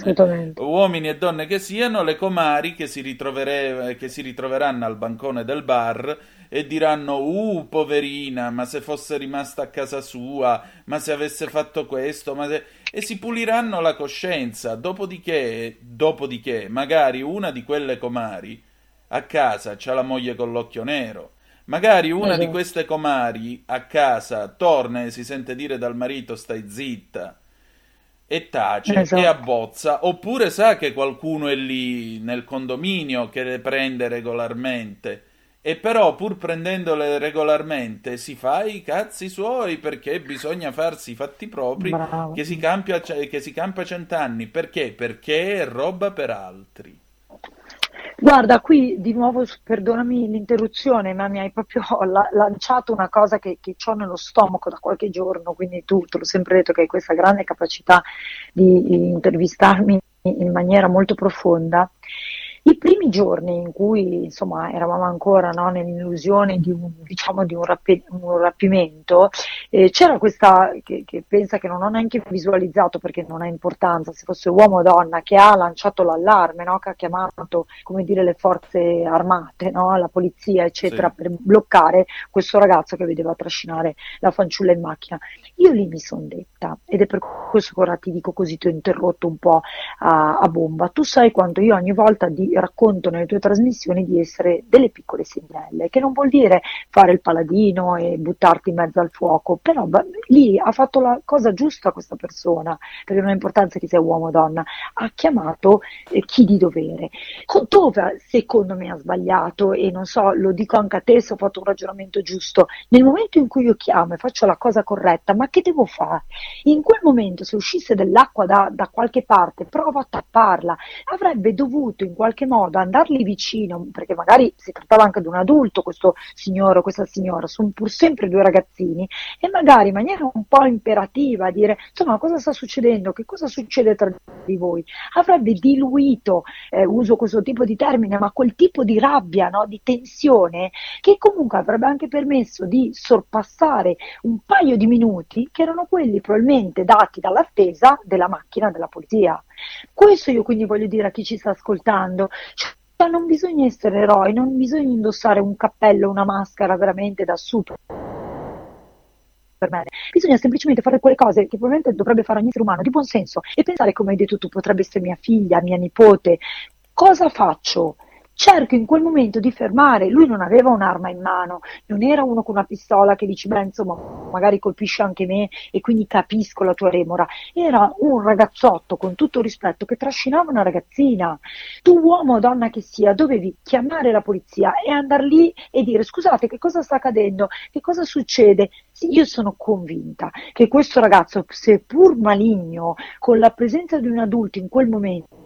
uomini e donne che siano, le comari che si, che si ritroveranno al bancone del bar e diranno uh poverina ma se fosse rimasta a casa sua ma se avesse fatto questo se... e si puliranno la coscienza. Dopodiché dopodiché magari una di quelle comari a casa c'ha la moglie con l'occhio nero. Magari una esatto. di queste comari a casa torna e si sente dire dal marito stai zitta e tace esatto. e abbozza, oppure sa che qualcuno è lì nel condominio che le prende regolarmente. E però, pur prendendole regolarmente, si fa i cazzi suoi perché bisogna farsi i fatti propri che si, campia, che si campa cent'anni. Perché? Perché è roba per altri. Guarda, qui di nuovo, perdonami l'interruzione, ma mi hai proprio la- lanciato una cosa che, che ho nello stomaco da qualche giorno, quindi tu te l'ho sempre detto che hai questa grande capacità di intervistarmi in maniera molto profonda. I primi giorni in cui insomma, eravamo ancora no, nell'illusione di un, diciamo, di un, rapi- un rapimento, eh, c'era questa che, che, pensa che non ho neanche visualizzato perché non ha importanza, se fosse uomo o donna, che ha lanciato l'allarme, no, che ha chiamato come dire, le forze armate, no, la polizia, eccetera, sì. per bloccare questo ragazzo che vedeva trascinare la fanciulla in macchina. Io lì mi sono detta, ed è per questo che ora ti dico così, ti ho interrotto un po' a, a bomba. Tu sai quanto io ogni volta di racconto nelle tue trasmissioni di essere delle piccole sentinelle, che non vuol dire fare il paladino e buttarti in mezzo al fuoco, però beh, lì ha fatto la cosa giusta questa persona, perché non ha importanza che sia uomo o donna, ha chiamato eh, chi di dovere. Dove secondo me ha sbagliato, e non so, lo dico anche a te se ho fatto un ragionamento giusto, nel momento in cui io chiamo e faccio la cosa corretta, ma che devo fare? In quel momento se uscisse dell'acqua da, da qualche parte, prova a tapparla, avrebbe dovuto in qualche modo andarli vicino, perché magari si trattava anche di un adulto, questo signore o questa signora, sono pur sempre due ragazzini, e magari in maniera un po' imperativa dire, insomma, cosa sta succedendo, che cosa succede tra di voi, avrebbe diluito, eh, uso questo tipo di termine, ma quel tipo di rabbia, no, di tensione, che comunque avrebbe anche permesso di sorpassare un paio di minuti che erano quelli probabilmente dati dall'attesa della macchina della polizia. Questo io quindi voglio dire a chi ci sta ascoltando. Cioè, non bisogna essere eroi, non bisogna indossare un cappello, una maschera veramente da super Bisogna semplicemente fare quelle cose che probabilmente dovrebbe fare ogni essere umano di buon senso e pensare, come hai detto tu, potrebbe essere mia figlia, mia nipote. Cosa faccio? Cerco in quel momento di fermare, lui non aveva un'arma in mano, non era uno con una pistola che dici, beh insomma magari colpisce anche me e quindi capisco la tua remora, era un ragazzotto con tutto rispetto che trascinava una ragazzina, tu uomo o donna che sia dovevi chiamare la polizia e andare lì e dire scusate che cosa sta accadendo, che cosa succede, io sono convinta che questo ragazzo seppur maligno con la presenza di un adulto in quel momento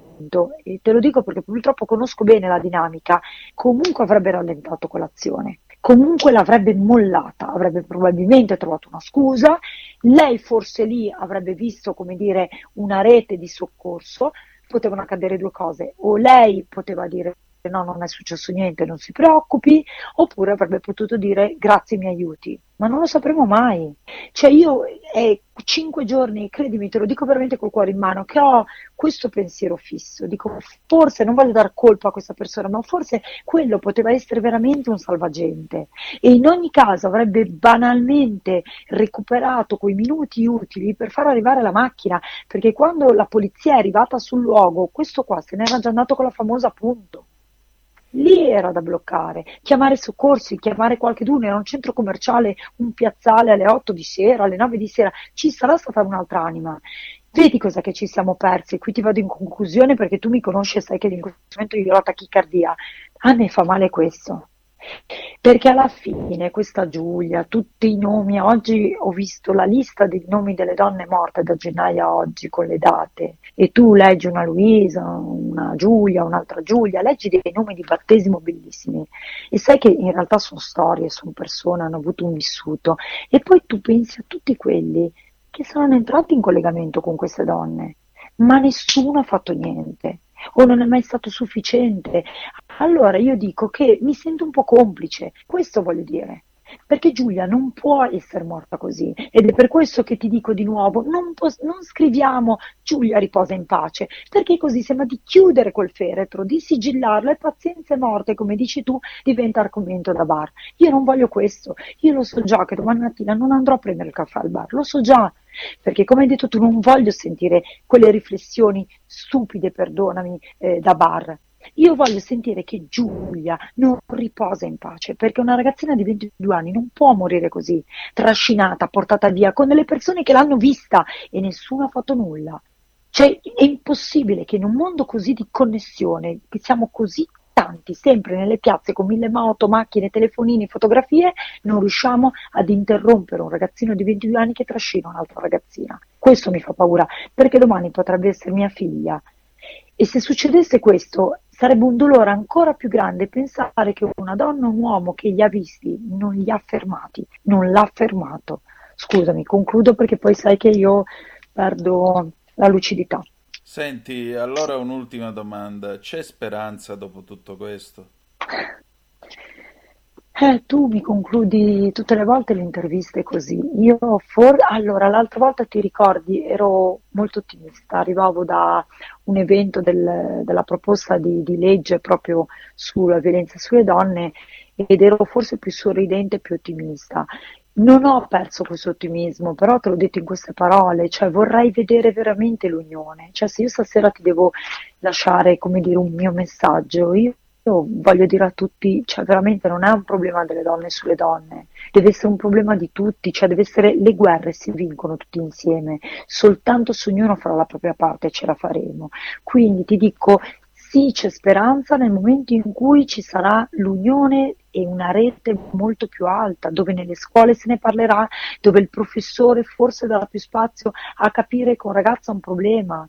e te lo dico perché purtroppo conosco bene la dinamica, comunque avrebbe rallentato quell'azione. comunque l'avrebbe mollata, avrebbe probabilmente trovato una scusa, lei forse lì avrebbe visto, come dire, una rete di soccorso, potevano accadere due cose, o lei poteva dire no, non è successo niente, non si preoccupi, oppure avrebbe potuto dire grazie, mi aiuti, ma non lo sapremo mai. Cioè io è cinque giorni, credimi, te lo dico veramente col cuore in mano, che ho questo pensiero fisso, dico forse non voglio dar colpa a questa persona, ma forse quello poteva essere veramente un salvagente e in ogni caso avrebbe banalmente recuperato quei minuti utili per far arrivare la macchina, perché quando la polizia è arrivata sul luogo, questo qua se n'era già andato con la famosa punto. Lì era da bloccare, chiamare soccorsi, chiamare qualcuno, era un centro commerciale, un piazzale alle 8 di sera, alle 9 di sera, ci sarà stata un'altra anima. Vedi cosa che ci siamo persi, qui ti vado in conclusione perché tu mi conosci e sai che in questo momento io ho la tachicardia. A me fa male questo. Perché alla fine questa Giulia, tutti i nomi, oggi ho visto la lista dei nomi delle donne morte da gennaio a oggi con le date. E tu leggi una Luisa, una Giulia, un'altra Giulia, leggi dei nomi di battesimo bellissimi. E sai che in realtà sono storie, sono persone, hanno avuto un vissuto. E poi tu pensi a tutti quelli che saranno entrati in collegamento con queste donne, ma nessuno ha fatto niente o non è mai stato sufficiente. Allora io dico che mi sento un po' complice, questo voglio dire. Perché Giulia non può essere morta così ed è per questo che ti dico di nuovo, non, pos- non scriviamo Giulia riposa in pace, perché così sembra di chiudere quel feretro, di sigillarlo e pazienza morte, come dici tu, diventa argomento da bar. Io non voglio questo, io lo so già che domani mattina non andrò a prendere il caffè al bar, lo so già, perché come hai detto tu non voglio sentire quelle riflessioni stupide, perdonami, eh, da bar. Io voglio sentire che Giulia non riposa in pace, perché una ragazzina di 22 anni non può morire così, trascinata, portata via, con delle persone che l'hanno vista e nessuno ha fatto nulla. Cioè, è impossibile che in un mondo così di connessione, che siamo così tanti, sempre nelle piazze con mille moto, macchine, telefonini, fotografie, non riusciamo ad interrompere un ragazzino di 22 anni che trascina un'altra ragazzina. Questo mi fa paura, perché domani potrebbe essere mia figlia. E se succedesse questo, sarebbe un dolore ancora più grande pensare che una donna o un uomo che li ha visti non li ha fermati, non l'ha fermato. Scusami, concludo perché poi sai che io perdo la lucidità. Senti, allora un'ultima domanda. C'è speranza dopo tutto questo? Eh, tu mi concludi tutte le volte le interviste così. Io for... Allora, l'altra volta ti ricordi, ero molto ottimista, arrivavo da un evento del, della proposta di, di legge proprio sulla violenza sulle donne ed ero forse più sorridente e più ottimista. Non ho perso questo ottimismo, però te l'ho detto in queste parole, cioè vorrei vedere veramente l'unione. Cioè se io stasera ti devo lasciare, come dire, un mio messaggio, io voglio dire a tutti, cioè veramente non è un problema delle donne sulle donne, deve essere un problema di tutti, cioè deve essere le guerre si vincono tutti insieme, soltanto se ognuno farà la propria parte ce la faremo. Quindi ti dico, sì, c'è speranza nel momento in cui ci sarà l'unione e una rete molto più alta, dove nelle scuole se ne parlerà, dove il professore forse darà più spazio a capire che un ragazzo ha un problema,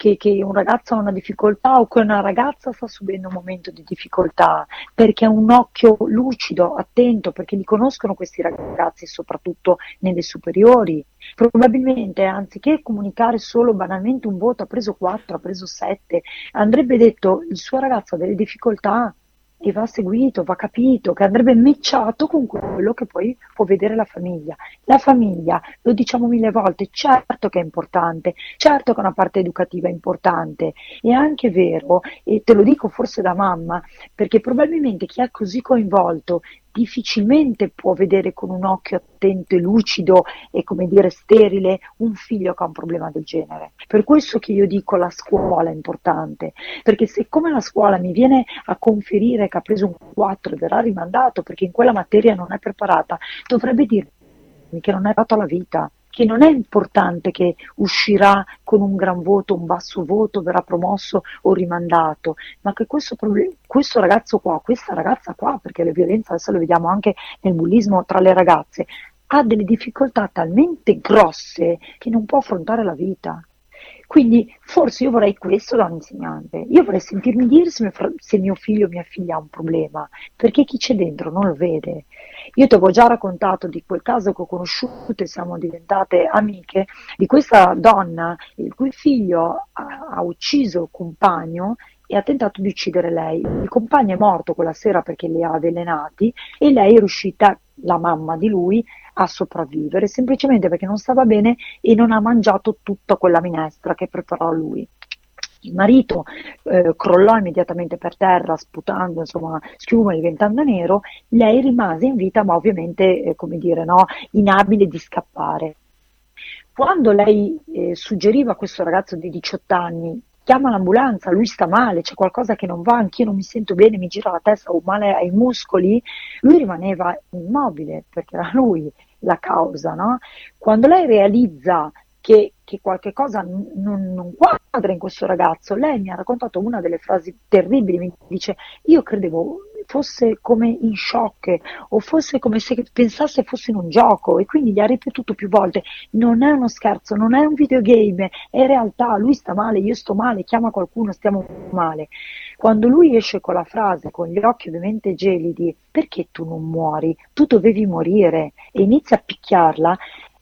che, che, un ragazzo ha una difficoltà o che una ragazza sta subendo un momento di difficoltà, perché ha un occhio lucido, attento, perché li conoscono questi ragazzi, soprattutto nelle superiori. Probabilmente, anziché comunicare solo banalmente un voto, ha preso 4, ha preso 7, andrebbe detto il suo ragazzo ha delle difficoltà, e va seguito, va capito, che andrebbe matchato con quello che poi può vedere la famiglia. La famiglia, lo diciamo mille volte, certo che è importante, certo che è una parte educativa importante, è anche vero, e te lo dico forse da mamma, perché probabilmente chi è così coinvolto difficilmente può vedere con un occhio attento e lucido e come dire sterile un figlio che ha un problema del genere. Per questo che io dico la scuola è importante, perché se come la scuola mi viene a conferire che ha preso un 4 e verrà rimandato perché in quella materia non è preparata, dovrebbe dirmi che non è dato alla vita che non è importante che uscirà con un gran voto, un basso voto, verrà promosso o rimandato, ma che questo, questo ragazzo qua, questa ragazza qua, perché le violenze adesso le vediamo anche nel bullismo tra le ragazze, ha delle difficoltà talmente grosse che non può affrontare la vita. Quindi forse io vorrei questo da un insegnante, io vorrei sentirmi dire se mio, se mio figlio o mia figlia ha un problema, perché chi c'è dentro non lo vede. Io ti avevo già raccontato di quel caso che ho conosciuto e siamo diventate amiche, di questa donna il cui figlio ha, ha ucciso il compagno e ha tentato di uccidere lei. Il compagno è morto quella sera perché li ha avvelenati e lei è riuscita, la mamma di lui, a sopravvivere semplicemente perché non stava bene e non ha mangiato tutta quella minestra che preparò lui. Il marito eh, crollò immediatamente per terra, sputando insomma, schiuma, diventando nero. Lei rimase in vita, ma ovviamente, eh, come dire, no, inabile di scappare. Quando lei eh, suggeriva a questo ragazzo di 18 anni chiama l'ambulanza, lui sta male, c'è qualcosa che non va, anch'io non mi sento bene, mi gira la testa, ho male ai muscoli, lui rimaneva immobile perché era lui la causa. No? Quando lei realizza che, che qualche cosa non, non, quadra in questo ragazzo, lei mi ha raccontato una delle frasi terribili, mi dice io credevo fosse come in shock o fosse come se pensasse fosse in un gioco e quindi gli ha ripetuto più volte non è uno scherzo, non è un videogame, è realtà, lui sta male, io sto male, chiama qualcuno, stiamo male. Quando lui esce con la frase, con gli occhi ovviamente gelidi, perché tu non muori? Tu dovevi morire e inizia a picchiarla,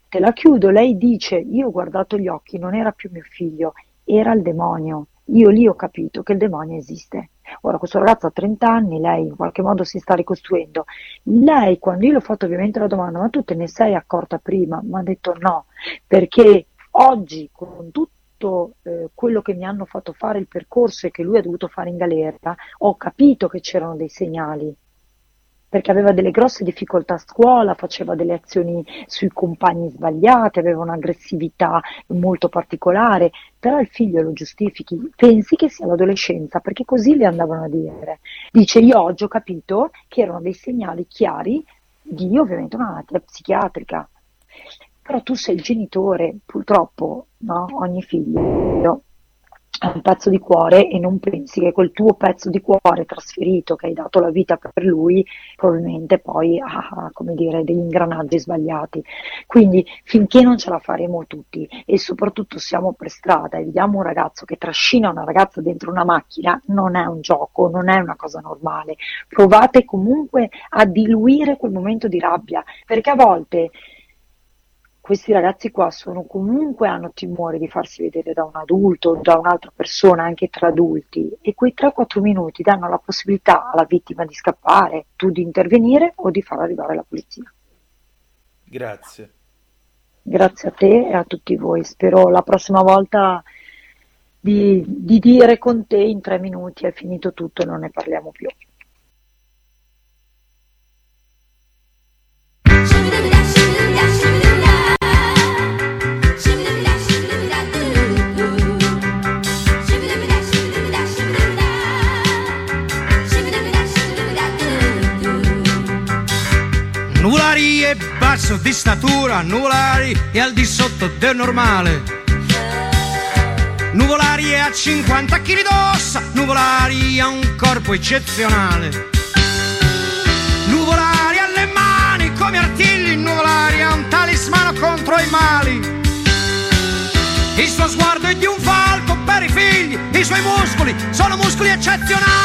te la chiudo, lei dice io ho guardato gli occhi, non era più mio figlio, era il demonio. Io lì ho capito che il demonio esiste. Ora, questo ragazzo ha 30 anni, lei in qualche modo si sta ricostruendo. Lei, quando io le ho fatto ovviamente la domanda, ma tu te ne sei accorta prima? Mi ha detto no, perché oggi con tutto eh, quello che mi hanno fatto fare il percorso e che lui ha dovuto fare in galera, ho capito che c'erano dei segnali perché aveva delle grosse difficoltà a scuola, faceva delle azioni sui compagni sbagliate, aveva un'aggressività molto particolare, però il figlio lo giustifichi, pensi che sia l'adolescenza, perché così le andavano a dire. Dice io oggi ho capito che erano dei segnali chiari di ovviamente una malattia psichiatrica. Però tu sei il genitore, purtroppo, no? ogni figlio un pezzo di cuore e non pensi che quel tuo pezzo di cuore trasferito che hai dato la vita per lui probabilmente poi ha come dire degli ingranaggi sbagliati. Quindi finché non ce la faremo tutti e soprattutto siamo per strada e vediamo un ragazzo che trascina una ragazza dentro una macchina non è un gioco non è una cosa normale. Provate comunque a diluire quel momento di rabbia perché a volte questi ragazzi qua sono comunque hanno timore di farsi vedere da un adulto, o da un'altra persona, anche tra adulti, e quei 3-4 minuti danno la possibilità alla vittima di scappare, tu di intervenire o di far arrivare la polizia. Grazie. Grazie a te e a tutti voi. Spero la prossima volta di, di dire con te in tre minuti è finito tutto e non ne parliamo più. Nuvolari è basso di statura, nuvolari è al di sotto del normale. Nuvolari è a 50 kg d'ossa, Nuvolari ha un corpo eccezionale. Nuvolari ha le mani come artigli, Nuvolari ha un talismano contro i mali. Il suo sguardo è di un falco per i figli, i suoi muscoli sono muscoli eccezionali.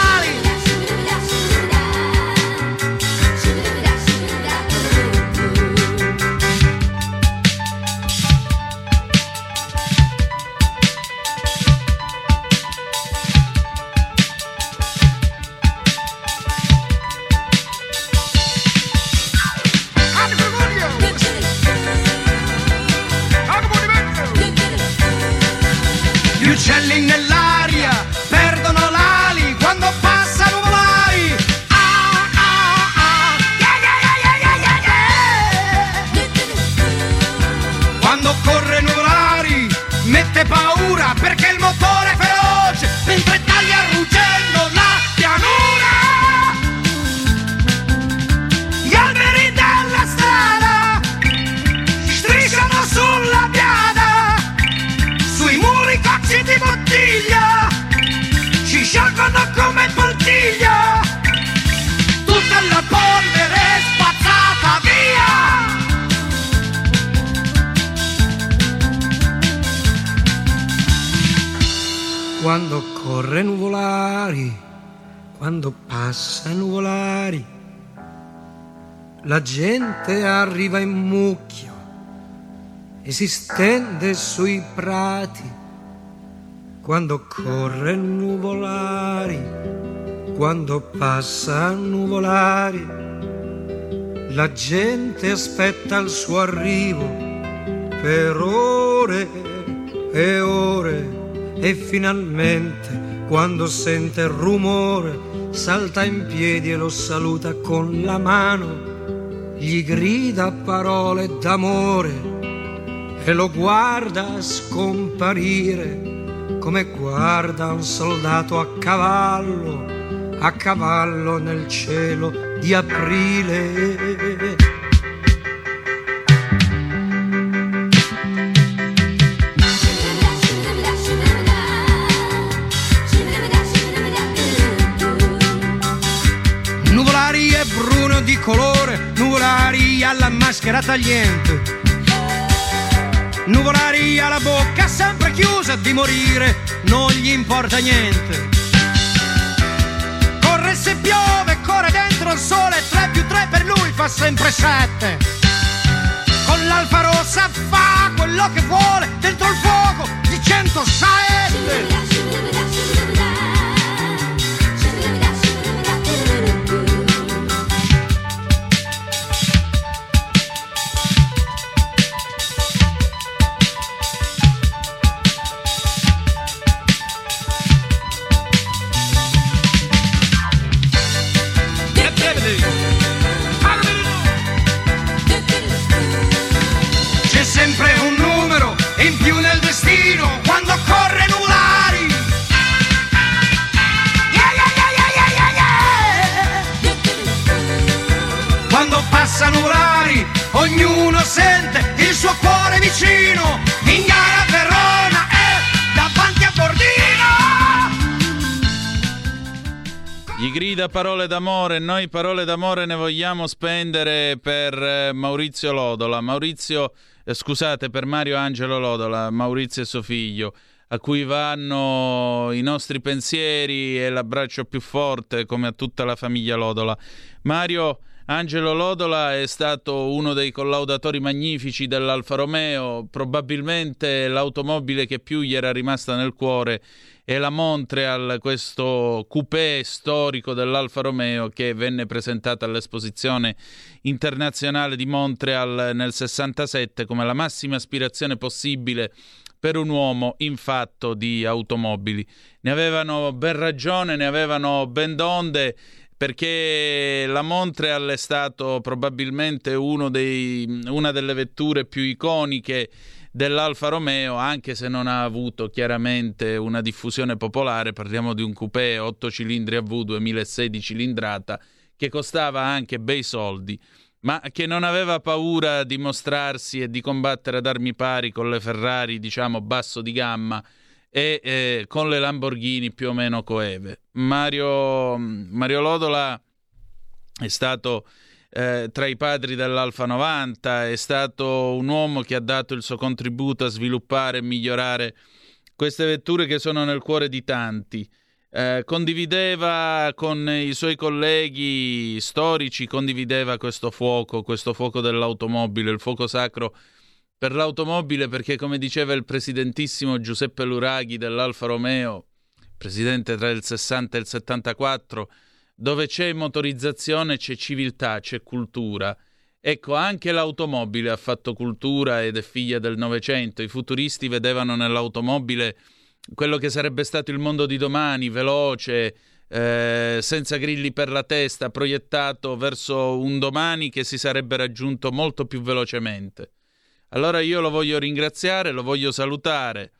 Quando corre nuvolari, quando passa nuvolari, la gente arriva in mucchio e si stende sui prati, quando corre nuvolari, quando passa nuvolari, la gente aspetta il suo arrivo per ore e ore e finalmente quando sente il rumore salta in piedi e lo saluta con la mano, gli grida parole d'amore e lo guarda scomparire come guarda un soldato a cavallo, a cavallo nel cielo di aprile. Alla maschera tagliente. Nuvolari alla bocca sempre chiusa di morire, non gli importa niente. Corre se piove, corre dentro il sole, 3 più 3 per lui fa sempre 7. Con l'alfa rossa fa quello che vuole, dentro il fuoco di 100 Grida parole d'amore, noi parole d'amore ne vogliamo spendere per eh, Maurizio Lodola. Maurizio, eh, scusate, per Mario Angelo Lodola, Maurizio e suo figlio a cui vanno i nostri pensieri e l'abbraccio più forte come a tutta la famiglia Lodola. Mario, Angelo Lodola è stato uno dei collaudatori magnifici dell'Alfa Romeo, probabilmente l'automobile che più gli era rimasta nel cuore è la Montreal, questo coupé storico dell'Alfa Romeo che venne presentata all'esposizione internazionale di Montreal nel 67 come la massima aspirazione possibile per un uomo in fatto di automobili. Ne avevano ben ragione, ne avevano ben donde perché la Montreal è stato probabilmente dei, una delle vetture più iconiche dell'Alfa Romeo, anche se non ha avuto chiaramente una diffusione popolare, parliamo di un coupé 8 cilindri AV 2006 di cilindrata che costava anche bei soldi, ma che non aveva paura di mostrarsi e di combattere ad armi pari con le Ferrari, diciamo basso di gamma e eh, con le Lamborghini più o meno coeve. Mario, Mario Lodola è stato eh, tra i padri dell'Alfa 90, è stato un uomo che ha dato il suo contributo a sviluppare e migliorare queste vetture che sono nel cuore di tanti. Eh, condivideva con i suoi colleghi storici, condivideva questo fuoco, questo fuoco dell'automobile, il fuoco sacro per l'automobile perché, come diceva il presidentissimo Giuseppe Luraghi dell'Alfa Romeo, presidente tra il 60 e il 74, dove c'è motorizzazione c'è civiltà, c'è cultura. Ecco, anche l'automobile ha fatto cultura ed è figlia del Novecento. I futuristi vedevano nell'automobile quello che sarebbe stato il mondo di domani, veloce, eh, senza grilli per la testa, proiettato verso un domani che si sarebbe raggiunto molto più velocemente. Allora io lo voglio ringraziare, lo voglio salutare.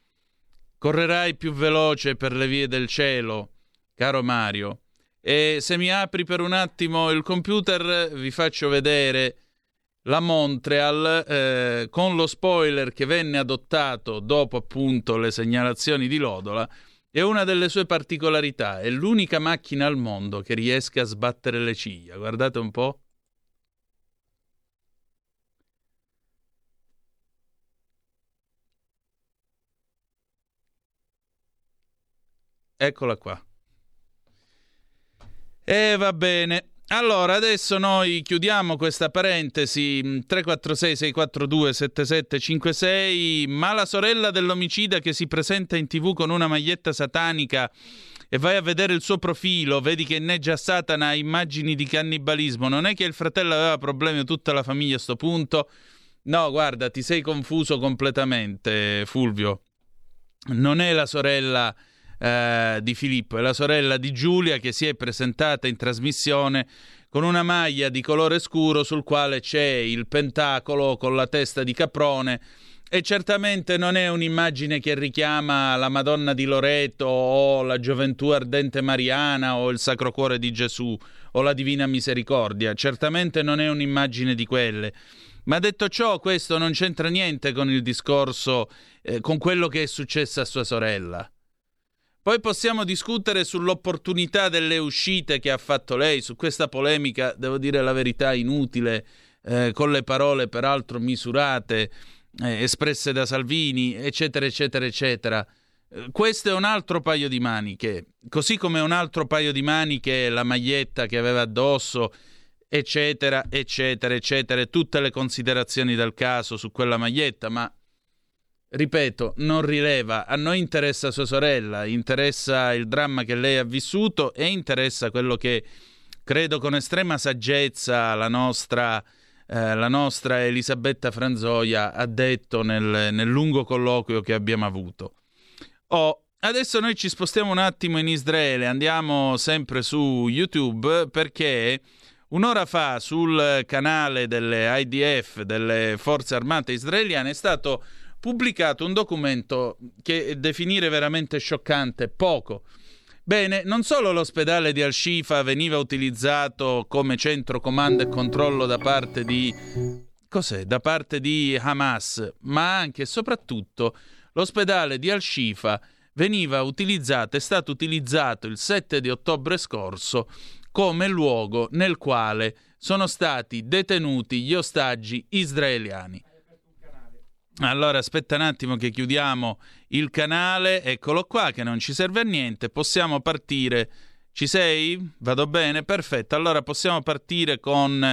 Correrai più veloce per le vie del cielo, caro Mario. E se mi apri per un attimo il computer vi faccio vedere la Montreal eh, con lo spoiler che venne adottato dopo appunto le segnalazioni di Lodola è una delle sue particolarità, è l'unica macchina al mondo che riesca a sbattere le ciglia. Guardate un po'. eccola qua. E va bene. Allora, adesso noi chiudiamo questa parentesi 346 642 7756, ma la sorella dell'omicida che si presenta in tv con una maglietta satanica e vai a vedere il suo profilo, vedi che inneggia Satana immagini di cannibalismo, non è che il fratello aveva problemi tutta la famiglia a sto punto? No, guarda, ti sei confuso completamente, Fulvio. Non è la sorella eh, di Filippo, è la sorella di Giulia che si è presentata in trasmissione con una maglia di colore scuro sul quale c'è il pentacolo con la testa di caprone e certamente non è un'immagine che richiama la Madonna di Loreto o la gioventù ardente mariana o il Sacro Cuore di Gesù o la Divina Misericordia, certamente non è un'immagine di quelle. Ma detto ciò, questo non c'entra niente con il discorso, eh, con quello che è successo a sua sorella. Poi possiamo discutere sull'opportunità delle uscite che ha fatto lei, su questa polemica, devo dire la verità, inutile, eh, con le parole peraltro misurate, eh, espresse da Salvini, eccetera, eccetera, eccetera. Eh, questo è un altro paio di maniche, così come un altro paio di maniche la maglietta che aveva addosso, eccetera, eccetera, eccetera, tutte le considerazioni del caso su quella maglietta, ma ripeto, non rileva. A noi interessa sua sorella, interessa il dramma che lei ha vissuto e interessa quello che credo con estrema saggezza la nostra, eh, la nostra Elisabetta Franzoia ha detto nel, nel lungo colloquio che abbiamo avuto. Oh, adesso noi ci spostiamo un attimo in Israele, andiamo sempre su YouTube perché un'ora fa sul canale delle IDF, delle forze armate israeliane, è stato pubblicato un documento che definire veramente scioccante, poco. Bene, non solo l'ospedale di Al-Shifa veniva utilizzato come centro comando e controllo da parte di cos'è? Da parte di Hamas, ma anche e soprattutto l'ospedale di Al-Shifa veniva utilizzato, è stato utilizzato il 7 di ottobre scorso come luogo nel quale sono stati detenuti gli ostaggi israeliani. Allora aspetta un attimo che chiudiamo il canale, eccolo qua che non ci serve a niente, possiamo partire. Ci sei? Vado bene? Perfetto, allora possiamo partire con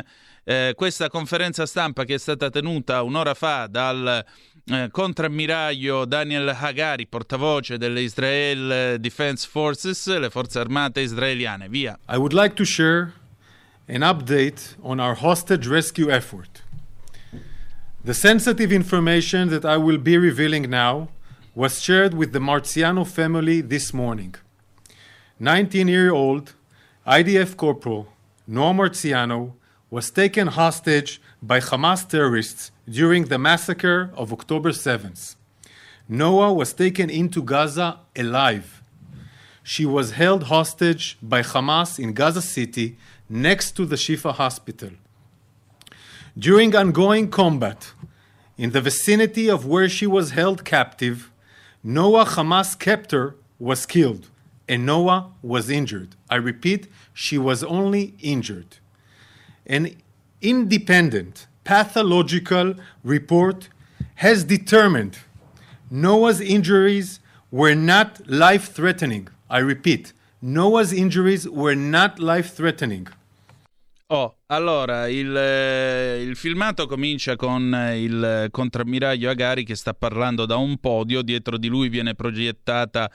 eh, questa conferenza stampa che è stata tenuta un'ora fa dal eh, contrammiraglio Daniel Hagari, portavoce delle Israel Defense Forces, le forze armate israeliane. Via. I would like to share an update on our hostage rescue effort. The sensitive information that I will be revealing now was shared with the Marziano family this morning. 19 year old IDF Corporal Noah Marziano was taken hostage by Hamas terrorists during the massacre of October 7th. Noah was taken into Gaza alive. She was held hostage by Hamas in Gaza City next to the Shifa hospital. During ongoing combat in the vicinity of where she was held captive, Noah Hamas captor was killed and Noah was injured. I repeat, she was only injured. An independent pathological report has determined Noah's injuries were not life threatening. I repeat, Noah's injuries were not life threatening. Oh, allora, il, eh, il, filmato comincia con il contrammiraglio Agari che sta parlando da un podio, dietro di lui viene proiettata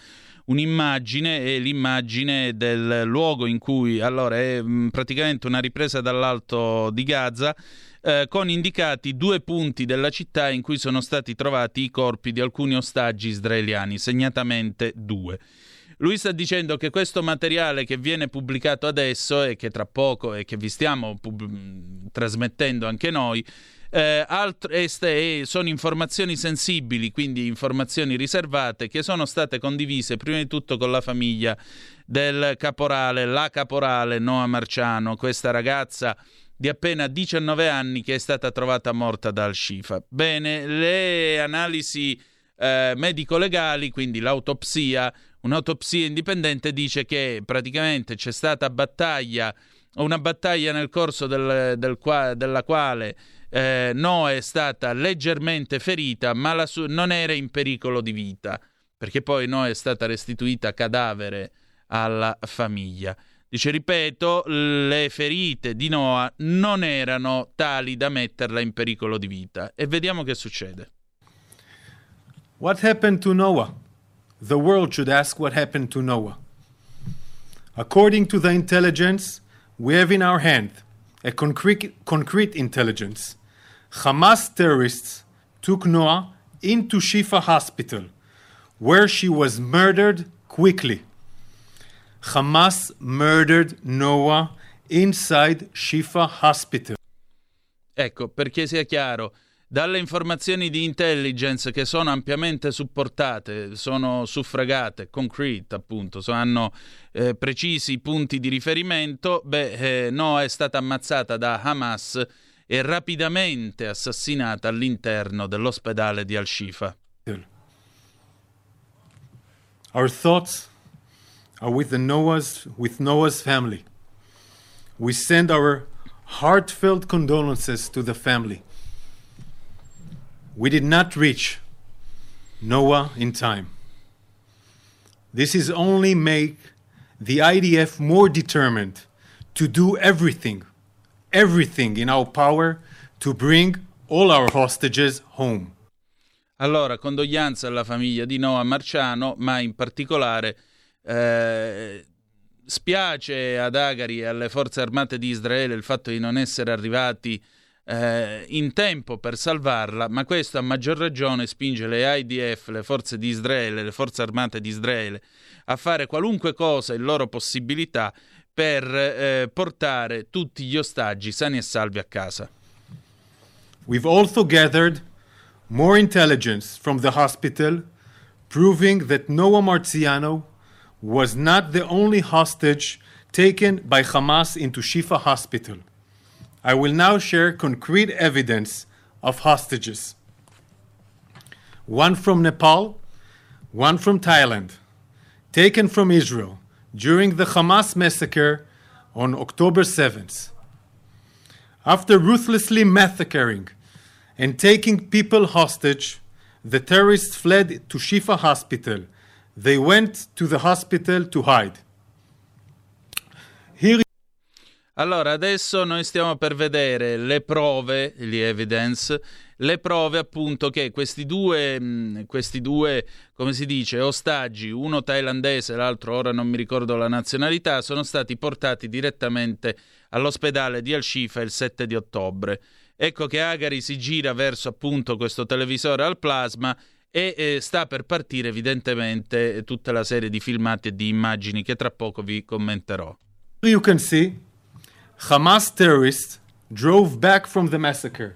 un'immagine e l'immagine del luogo in cui, allora, è mm, praticamente una ripresa dall'alto di Gaza eh, con indicati due punti della città in cui sono stati trovati i corpi di alcuni ostaggi israeliani, segnatamente due. Lui sta dicendo che questo materiale che viene pubblicato adesso e che tra poco e che vi stiamo pub- trasmettendo anche noi eh, alt- este- sono informazioni sensibili, quindi informazioni riservate che sono state condivise prima di tutto con la famiglia del caporale, la caporale Noa Marciano, questa ragazza di appena 19 anni che è stata trovata morta dal Shifa. Bene, le analisi eh, medico-legali, quindi l'autopsia, un'autopsia indipendente dice che praticamente c'è stata battaglia, una battaglia nel corso del, del qua, della quale eh, Noe è stata leggermente ferita, ma su- non era in pericolo di vita perché poi no, è stata restituita cadavere alla famiglia. Dice, ripeto, le ferite di Noah non erano tali da metterla in pericolo di vita. E vediamo che succede. What happened to Noah? The world should ask what happened to Noah. According to the intelligence we have in our hand, a concrete, concrete intelligence, Hamas terrorists took Noah into Shifa Hospital, where she was murdered quickly. Hamas murdered Noah inside Shifa Hospital. Ecco, perché sia chiaro, dalle informazioni di intelligence che sono ampiamente supportate, sono suffragate, concrete appunto, hanno eh, precisi punti di riferimento, beh, eh, Noah è stata ammazzata da Hamas e rapidamente assassinata all'interno dell'ospedale di Al-Shifa. Our thoughts are with the Noah's with Noah's family. We send our heartfelt condolences to the family. We did not reach Noah in time. This is only make the IDF more determined to do everything, everything in our power to bring all our hostages home. Allora, condoglianze alla famiglia di Noah Marciano, ma in particolare eh, spiace ad Agari e alle forze armate di Israele il fatto di non essere arrivati eh, in tempo per salvarla, ma questo a maggior ragione spinge le IDF, le forze di Israele, le forze armate di Israele a fare qualunque cosa in loro possibilità per eh, portare tutti gli ostaggi sani e salvi a casa. We've also gathered more intelligence from the hospital, proving that Noah Marziano was not the only hostage taken by Hamas into Shifa Hospital. I will now share concrete evidence of hostages. One from Nepal, one from Thailand, taken from Israel during the Hamas massacre on October 7th. After ruthlessly massacring and taking people hostage, the terrorists fled to Shifa Hospital. They went to the hospital to hide. Allora, adesso noi stiamo per vedere le prove, gli evidence, le prove appunto che questi due, mm, questi due, come si dice, ostaggi, uno thailandese, l'altro ora non mi ricordo la nazionalità, sono stati portati direttamente all'ospedale di Al-Shifa il 7 di ottobre. Ecco che Agari si gira verso appunto questo televisore al plasma e eh, sta per partire evidentemente tutta la serie di filmati e di immagini che tra poco vi commenterò. you can see Hamas terrorists drove back from the massacre.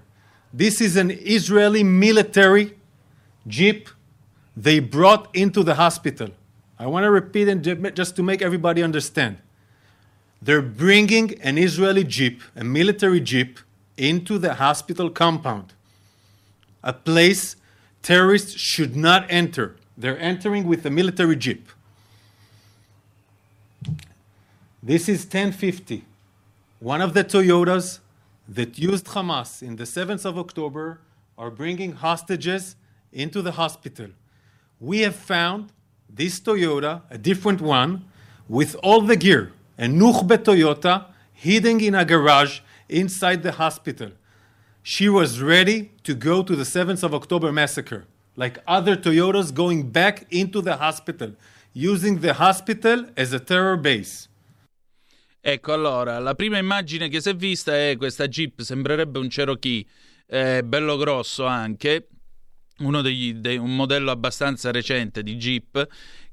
This is an Israeli military jeep they brought into the hospital. I want to repeat it just to make everybody understand. They're bringing an Israeli jeep, a military jeep, into the hospital compound, a place terrorists should not enter. They're entering with a military jeep. This is 1050 one of the Toyotas that used Hamas in the 7th of October are bringing hostages into the hospital. We have found this Toyota, a different one, with all the gear, a Nukhbe Toyota hidden in a garage inside the hospital. She was ready to go to the 7th of October massacre, like other Toyotas going back into the hospital, using the hospital as a terror base. Ecco, allora, la prima immagine che si è vista è questa Jeep, sembrerebbe un Cherokee, eh, bello grosso anche, degli, de, un modello abbastanza recente di Jeep,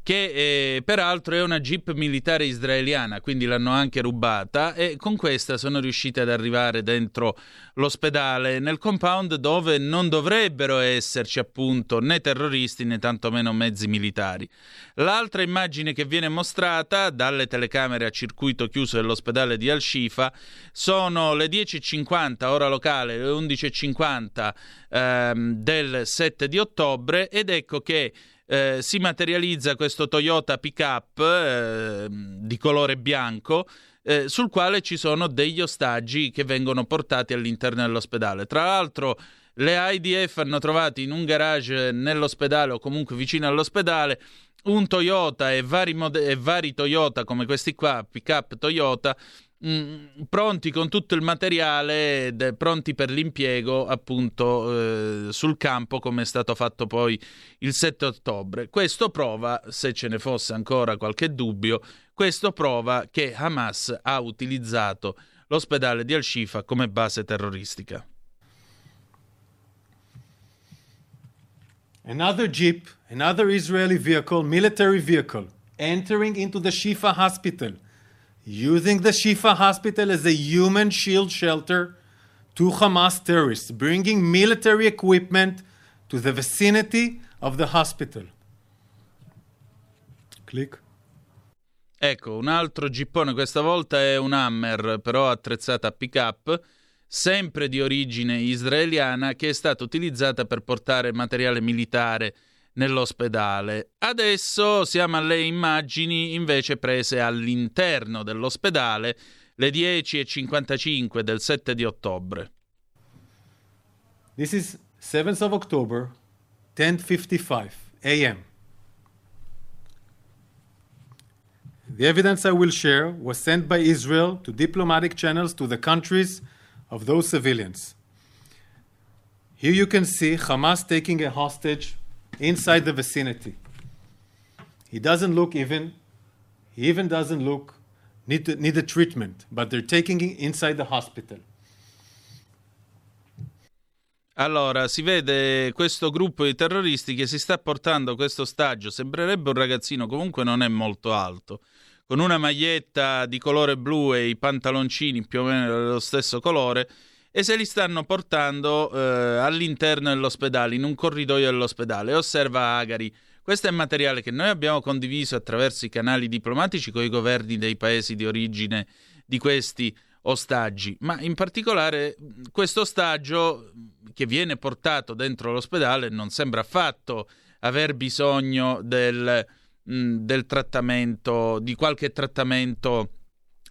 che eh, peraltro è una jeep militare israeliana, quindi l'hanno anche rubata e con questa sono riusciti ad arrivare dentro l'ospedale, nel compound dove non dovrebbero esserci appunto né terroristi né tantomeno mezzi militari. L'altra immagine che viene mostrata dalle telecamere a circuito chiuso dell'ospedale di Al-Shifa sono le 10.50 ora locale, le 11.50 ehm, del 7 di ottobre ed ecco che eh, si materializza questo Toyota pickup eh, di colore bianco eh, sul quale ci sono degli ostaggi che vengono portati all'interno dell'ospedale. Tra l'altro Le IDF hanno trovato in un garage nell'ospedale o comunque vicino all'ospedale un Toyota e vari, mod- e vari Toyota come questi qua, pick-up Toyota, mh, mm, pronti con tutto il materiale, de- pronti per l'impiego appunto eh, sul campo come è stato fatto poi il 7 ottobre. Questo prova, se ce ne fosse ancora qualche dubbio, questo prova che Hamas ha utilizzato l'ospedale di Al-Shifa come base terroristica. Another jeep, another Israeli vehicle, military vehicle, entering into the Shifa hospital, using the Shifa hospital as a human shield shelter to Hamas terrorists, bringing military equipment to the vicinity of the hospital. Click. Ecco, un altro gippone, questa volta è un Hammer, però attrezzata a pick-up sempre di origine israeliana, che è stata utilizzata per portare materiale militare nell'ospedale. Adesso siamo alle immagini invece prese all'interno dell'ospedale, le 10.55 del 7 di ottobre. This is 7th of October, 10:55 a.m. The evidence I will share was sent by Israel to diplomatic channels to the countries of those civilians. Here you can see Hamas taking a hostage inside the vicinity. He doesn't look even, he even doesn't look, need, to, need a treatment, but they're taking him inside the hospital. Allora, si vede questo gruppo di terroristi che si sta portando questo ostaggio, sembrerebbe un ragazzino, comunque non è molto alto, con una maglietta di colore blu e i pantaloncini più o meno dello stesso colore e se li stanno portando eh, all'interno dell'ospedale, in un corridoio dell'ospedale. Osserva Agari. Questo è materiale che noi abbiamo condiviso attraverso i canali diplomatici con i governi dei paesi di origine di questi ostaggi, ma in particolare questo ostaggio che viene portato dentro l'ospedale non sembra affatto aver bisogno del, mh, del trattamento, di qualche trattamento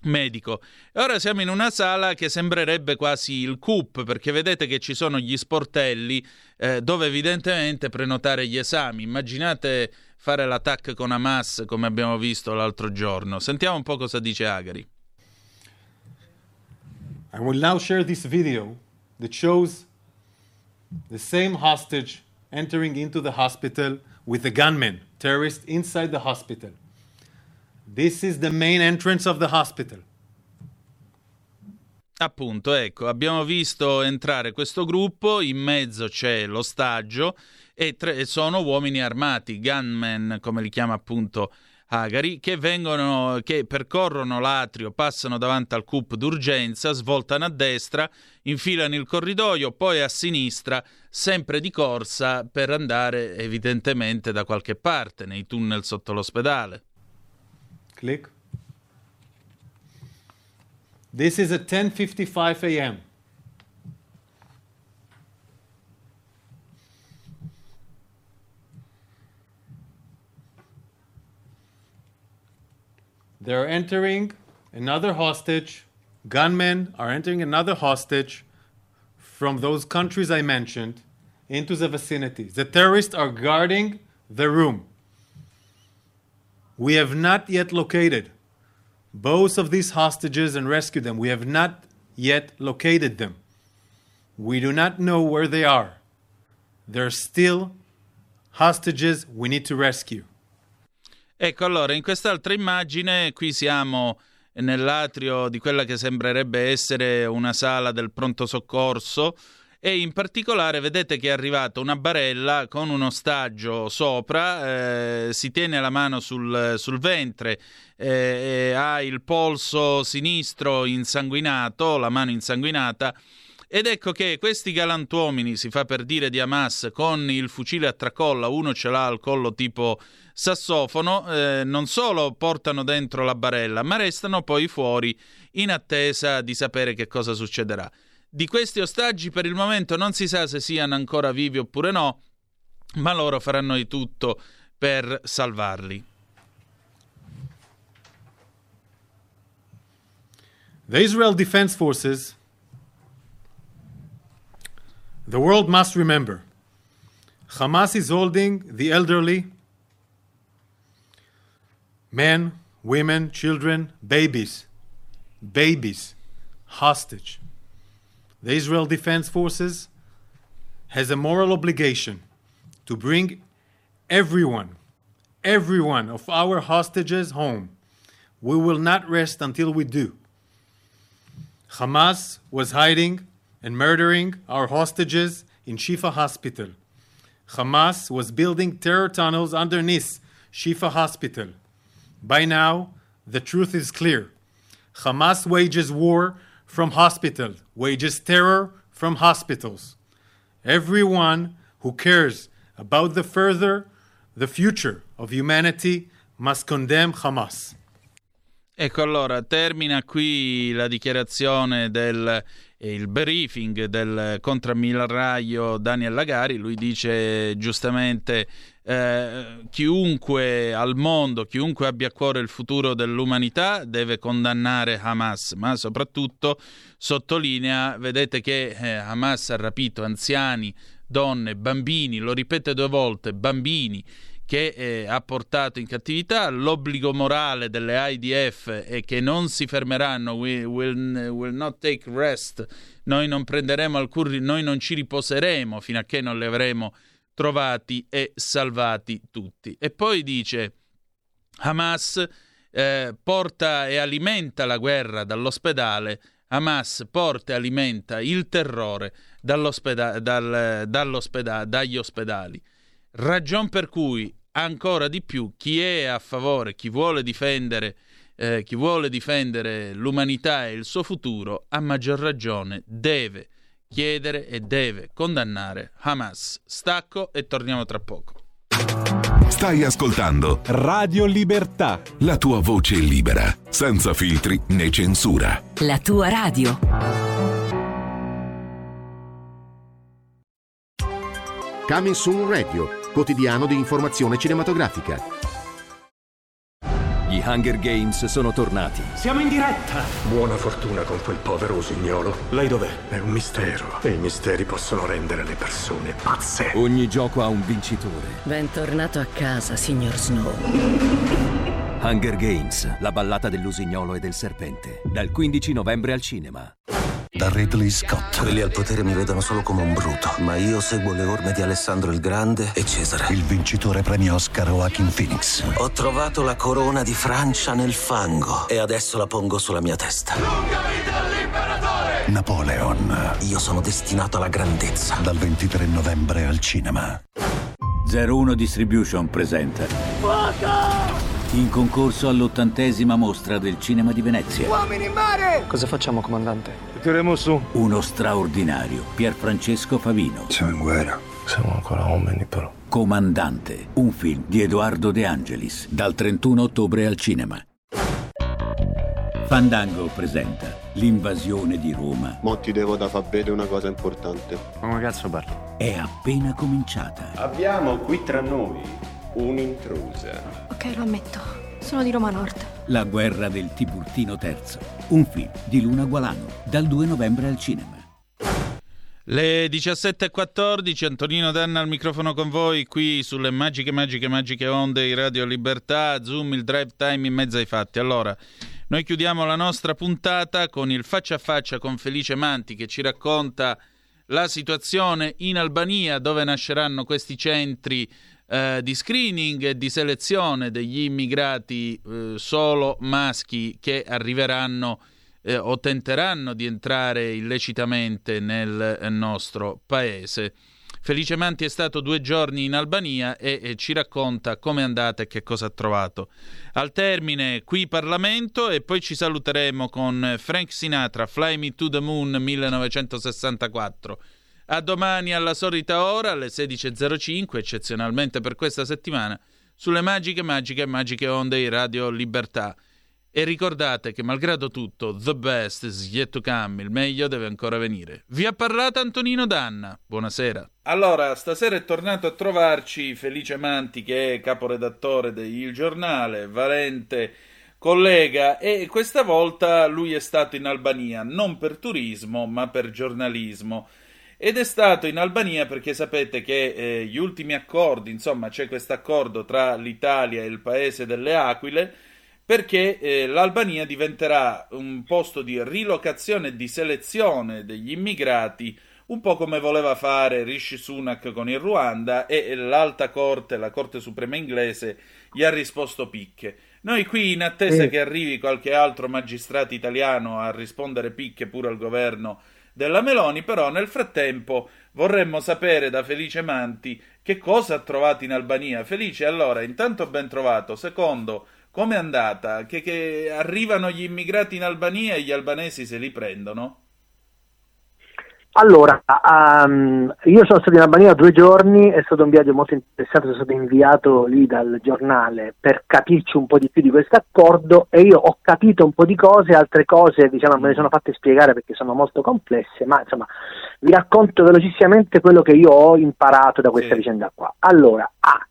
medico. Ora siamo in una sala che sembrerebbe quasi il CUP, perché vedete che ci sono gli sportelli eh, dove evidentemente prenotare gli esami. Immaginate fare l'attacco con Hamas come abbiamo visto l'altro giorno. Sentiamo un po' cosa dice Agari. I will now share this video that shows the same hostage entering into the hospital with a gunman, terrorist, inside the hospital. This is the main entrance of the hospital. Appunto, ecco, abbiamo visto entrare questo gruppo, in mezzo c'è l'ostaggio e tre, sono uomini armati, gunmen, come li chiama appunto Agari, che, vengono, che percorrono l'atrio, passano davanti al CUP d'urgenza, svoltano a destra, infilano il corridoio, poi a sinistra, sempre di corsa per andare evidentemente da qualche parte, nei tunnel sotto l'ospedale. Click. This is at 10:55 a.m. They're entering another hostage. Gunmen are entering another hostage from those countries I mentioned into the vicinity. The terrorists are guarding the room. We have not yet located both of these hostages and rescued them. We have not yet located them. We do not know where they are. They're still hostages we need to rescue. Ecco, allora, in quest'altra immagine, qui siamo nell'atrio di quella che sembrerebbe essere una sala del pronto soccorso e in particolare vedete che è arrivata una barella con un ostaggio sopra, eh, si tiene la mano sul, sul ventre, eh, ha il polso sinistro insanguinato, la mano insanguinata ed ecco che questi galantuomini, si fa per dire di Hamas, con il fucile a tracolla, uno ce l'ha al collo tipo sassofono, eh, non solo portano dentro la barella, ma restano poi fuori in attesa di sapere che cosa succederà. Di questi ostaggi per il momento non si sa se siano ancora vivi oppure no, ma loro faranno di tutto per salvarli. The Israel Defense Forces The world must remember Hamas is holding the elderly, men, women, children, babies, babies, hostage. The Israel Defense Forces has a moral obligation to bring everyone, everyone of our hostages home. We will not rest until we do. Hamas was hiding and murdering our hostages in Shifa Hospital. Hamas was building terror tunnels underneath Shifa Hospital. By now, the truth is clear. Hamas wages war from hospitals, wages terror from hospitals. Everyone who cares about the further the future of humanity must condemn Hamas. Ecco allora, termina qui la dichiarazione del eh, il briefing del eh, contrammiraglio Daniel Lagari, lui dice giustamente eh, chiunque al mondo, chiunque abbia a cuore il futuro dell'umanità deve condannare Hamas, ma soprattutto sottolinea, vedete che eh, Hamas ha rapito anziani, donne, bambini, lo ripete due volte, bambini, che eh, ha portato in cattività. L'obbligo morale delle IDF è che non si fermeranno, we will, will not take rest, noi non prenderemo alcun, noi non ci riposeremo fino a che non li avremo trovati e salvati tutti. E poi dice Hamas eh, porta e alimenta la guerra dall'ospedale, Hamas porta e alimenta il terrore dall'ospeda- dal, dall'ospeda- dagli ospedali. Ragion per cui ancora di più chi è a favore, chi vuole difendere, eh, chi vuole difendere l'umanità e il suo futuro, a maggior ragione deve chiedere e deve condannare Hamas. Stacco e torniamo tra poco. Stai ascoltando Radio Libertà. la tua voce libera, senza filtri né censura. La tua radio. Coming Soon Radio, quotidiano di informazione cinematografica. Gli Hunger Games sono tornati. Siamo in diretta! Buona fortuna con quel povero usignolo. Lei dov'è? È un mistero e i misteri possono rendere le persone pazze. Ogni gioco ha un vincitore. Bentornato a casa, signor Snow. Hunger Games, la ballata dell'usignolo e del serpente. Dal 15 novembre al cinema. Da Ridley Scott. Quelli al potere mi vedono solo come un bruto, ma io seguo le orme di Alessandro il Grande e Cesare. Il vincitore premio Oscar Joaquin Phoenix. Ho trovato la corona di Francia nel fango e adesso la pongo sulla mia testa. Lunga vita all'imperatore! Napoleon. Io sono destinato alla grandezza. Dal 23 novembre al cinema. 01 Distribution presenta. Fuoco! In concorso all'ottantesima mostra del cinema di Venezia. Uomini in mare! Cosa facciamo, comandante? Tireremo su. Uno straordinario, Pierfrancesco Favino. Siamo in guerra. Siamo ancora uomini, però. Comandante, un film di Edoardo De Angelis, dal 31 ottobre al cinema. Fandango presenta L'invasione di Roma. Mo ti devo da far vedere una cosa importante. Ma come cazzo parli? È appena cominciata. Abbiamo qui tra noi un'intrusa. Ok, lo ammetto. Sono di Roma Nord. La guerra del Tiburtino III. Un film di Luna Gualano, dal 2 novembre al cinema. Le 17.14, Antonino Danna al microfono con voi qui sulle magiche, magiche, magiche onde di Radio Libertà, Zoom, il drive time in mezzo ai fatti. Allora, noi chiudiamo la nostra puntata con il faccia a faccia con Felice Manti che ci racconta la situazione in Albania dove nasceranno questi centri eh, di screening e di selezione degli immigrati eh, solo maschi che arriveranno eh, o tenteranno di entrare illecitamente nel nostro paese. Felice Manti è stato due giorni in Albania e, e ci racconta come è andata e che cosa ha trovato. Al termine qui Parlamento e poi ci saluteremo con Frank Sinatra, Fly Me to the Moon 1964. A domani alla solita ora, alle 16.05, eccezionalmente per questa settimana, sulle magiche, magiche, magiche onde di Radio Libertà. E ricordate che malgrado tutto, the best is yet to come, il meglio deve ancora venire. Vi ha parlato Antonino Danna. Buonasera. Allora, stasera è tornato a trovarci Felice Manti, che è caporedattore di Il Giornale, valente collega, e questa volta lui è stato in Albania, non per turismo, ma per giornalismo. Ed è stato in Albania perché sapete che eh, gli ultimi accordi, insomma c'è questo accordo tra l'Italia e il paese delle Aquile, perché eh, l'Albania diventerà un posto di rilocazione e di selezione degli immigrati, un po' come voleva fare Rishi Sunak con il Ruanda e l'Alta Corte, la Corte Suprema inglese, gli ha risposto picche. Noi qui, in attesa Sì. che arrivi qualche altro magistrato italiano a rispondere picche pure al governo della Meloni, però nel frattempo vorremmo sapere da Felice Manti che cosa ha trovato in Albania. Felice, allora, intanto ben trovato. Secondo, com'è andata? Che, che arrivano gli immigrati in Albania e gli albanesi se li prendono? Allora, ehm, io sono stato in Albania due giorni, è stato un viaggio molto interessante, sono stato inviato lì dal giornale per capirci un po' di più di questo accordo e io ho capito un po' di cose, altre cose diciamo me le sono fatte spiegare perché sono molto complesse, ma insomma vi racconto velocissimamente quello che io ho imparato da questa vicenda qua. Allora, A,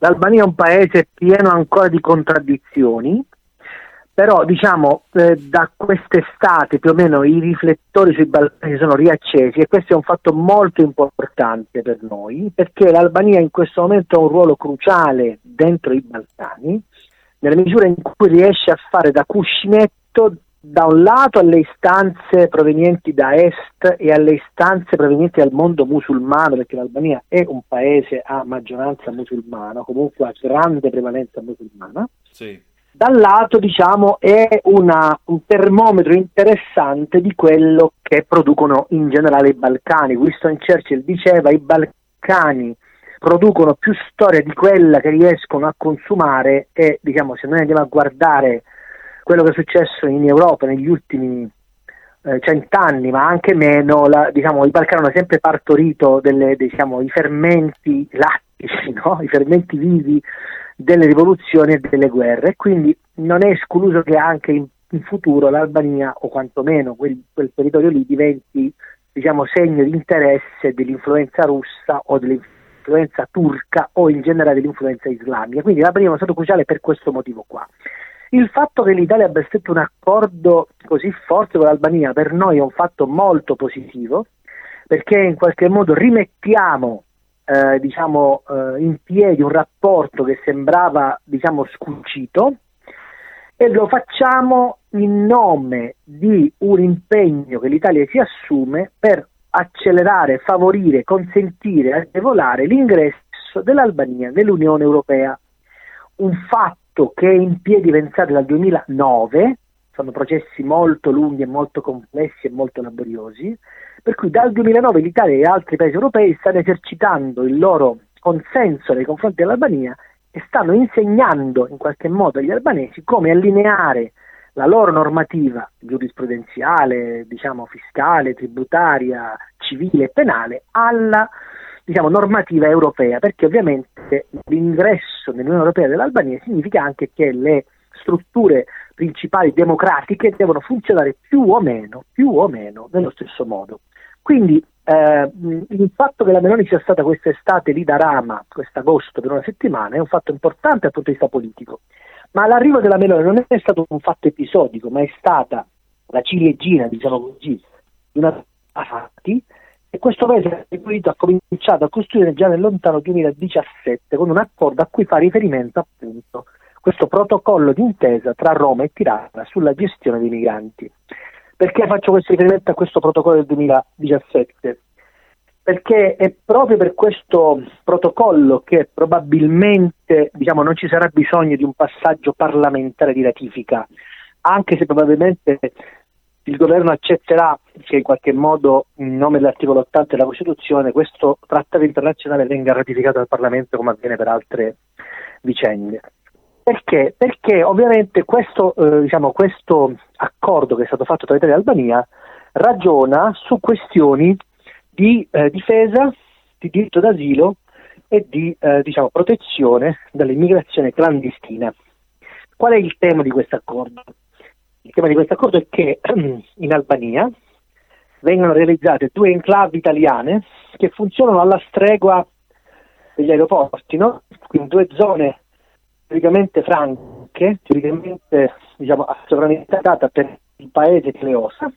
l'Albania è un paese pieno ancora di contraddizioni, però diciamo eh, da quest'estate più o meno i riflettori sui Balcani sono riaccesi e questo è un fatto molto importante per noi perché l'Albania in questo momento ha un ruolo cruciale dentro i Balcani nella misura in cui riesce a fare da cuscinetto da un lato alle istanze provenienti da est e alle istanze provenienti dal mondo musulmano, perché l'Albania è un paese a maggioranza musulmana, comunque a grande prevalenza musulmana, Sì. Dal lato diciamo è una- un termometro interessante di quello che producono in generale i Balcani. Winston Churchill diceva i Balcani producono più storia di quella che riescono a consumare e diciamo se noi andiamo a guardare quello che è successo in Europa negli ultimi eh, cent'anni, ma anche meno, la- diciamo, i Balcani hanno sempre partorito delle, diciamo, i fermenti lattici, no? i fermenti vivi delle rivoluzioni e delle guerre. Quindi non è escluso che anche in, in futuro l'Albania, o quantomeno quel, quel territorio lì, diventi diciamo, segno di interesse dell'influenza russa o dell'influenza turca o in generale dell'influenza islamica. Quindi l'Albania è uno stato cruciale per questo motivo qua. Il fatto che l'Italia abbia stretto un accordo così forte con l'Albania per noi è un fatto molto positivo perché in qualche modo rimettiamo eh, diciamo, eh, in piedi un rapporto che sembrava diciamo, scucito e lo facciamo in nome di un impegno che l'Italia si assume per accelerare, favorire, consentire, agevolare l'ingresso dell'Albania nell'Unione Europea. Un fatto che è in piedi, pensate, dal 2009, sono processi molto lunghi e molto complessi e molto laboriosi, per cui dal 2009 l'Italia e altri paesi europei stanno esercitando il loro consenso nei confronti dell'Albania e stanno insegnando in qualche modo agli albanesi come allineare la loro normativa giurisprudenziale, diciamo fiscale, tributaria, civile e penale alla diciamo, normativa europea, perché ovviamente l'ingresso nell'Unione Europea dell'Albania significa anche che le strutture principali democratiche devono funzionare più o meno, più o meno nello stesso modo. Quindi eh, il fatto che la Meloni sia stata quest'estate lì da Rama, quest'agosto per una settimana, è un fatto importante dal punto di vista politico. Ma l'arrivo della Meloni non è stato un fatto episodico, ma è stata la ciliegina, diciamo così, di una fatti e questo paese ha cominciato a costruire già nel lontano 2017 con un accordo a cui fa riferimento appunto questo protocollo d'intesa tra Roma e Tirana sulla gestione dei migranti. Perché faccio questo riferimento a questo protocollo del 2017? Perché è proprio per questo protocollo che probabilmente diciamo, non ci sarà bisogno di un passaggio parlamentare di ratifica, anche se probabilmente il governo accetterà che in qualche modo, in nome dell'articolo 80 della Costituzione, questo trattato internazionale venga ratificato dal Parlamento come avviene per altre vicende. Perché? Perché ovviamente questo, eh, diciamo, questo accordo che è stato fatto tra Italia e Albania ragiona su questioni di eh, difesa, di diritto d'asilo e di eh, diciamo, protezione dall'immigrazione clandestina. Qual è il tema di questo accordo? Il tema di questo accordo è che in Albania vengono realizzate due enclave italiane che funzionano alla stregua degli aeroporti, no? quindi due zone teoricamente franche, teoricamente diciamo, a sovranità data per il paese che le osa.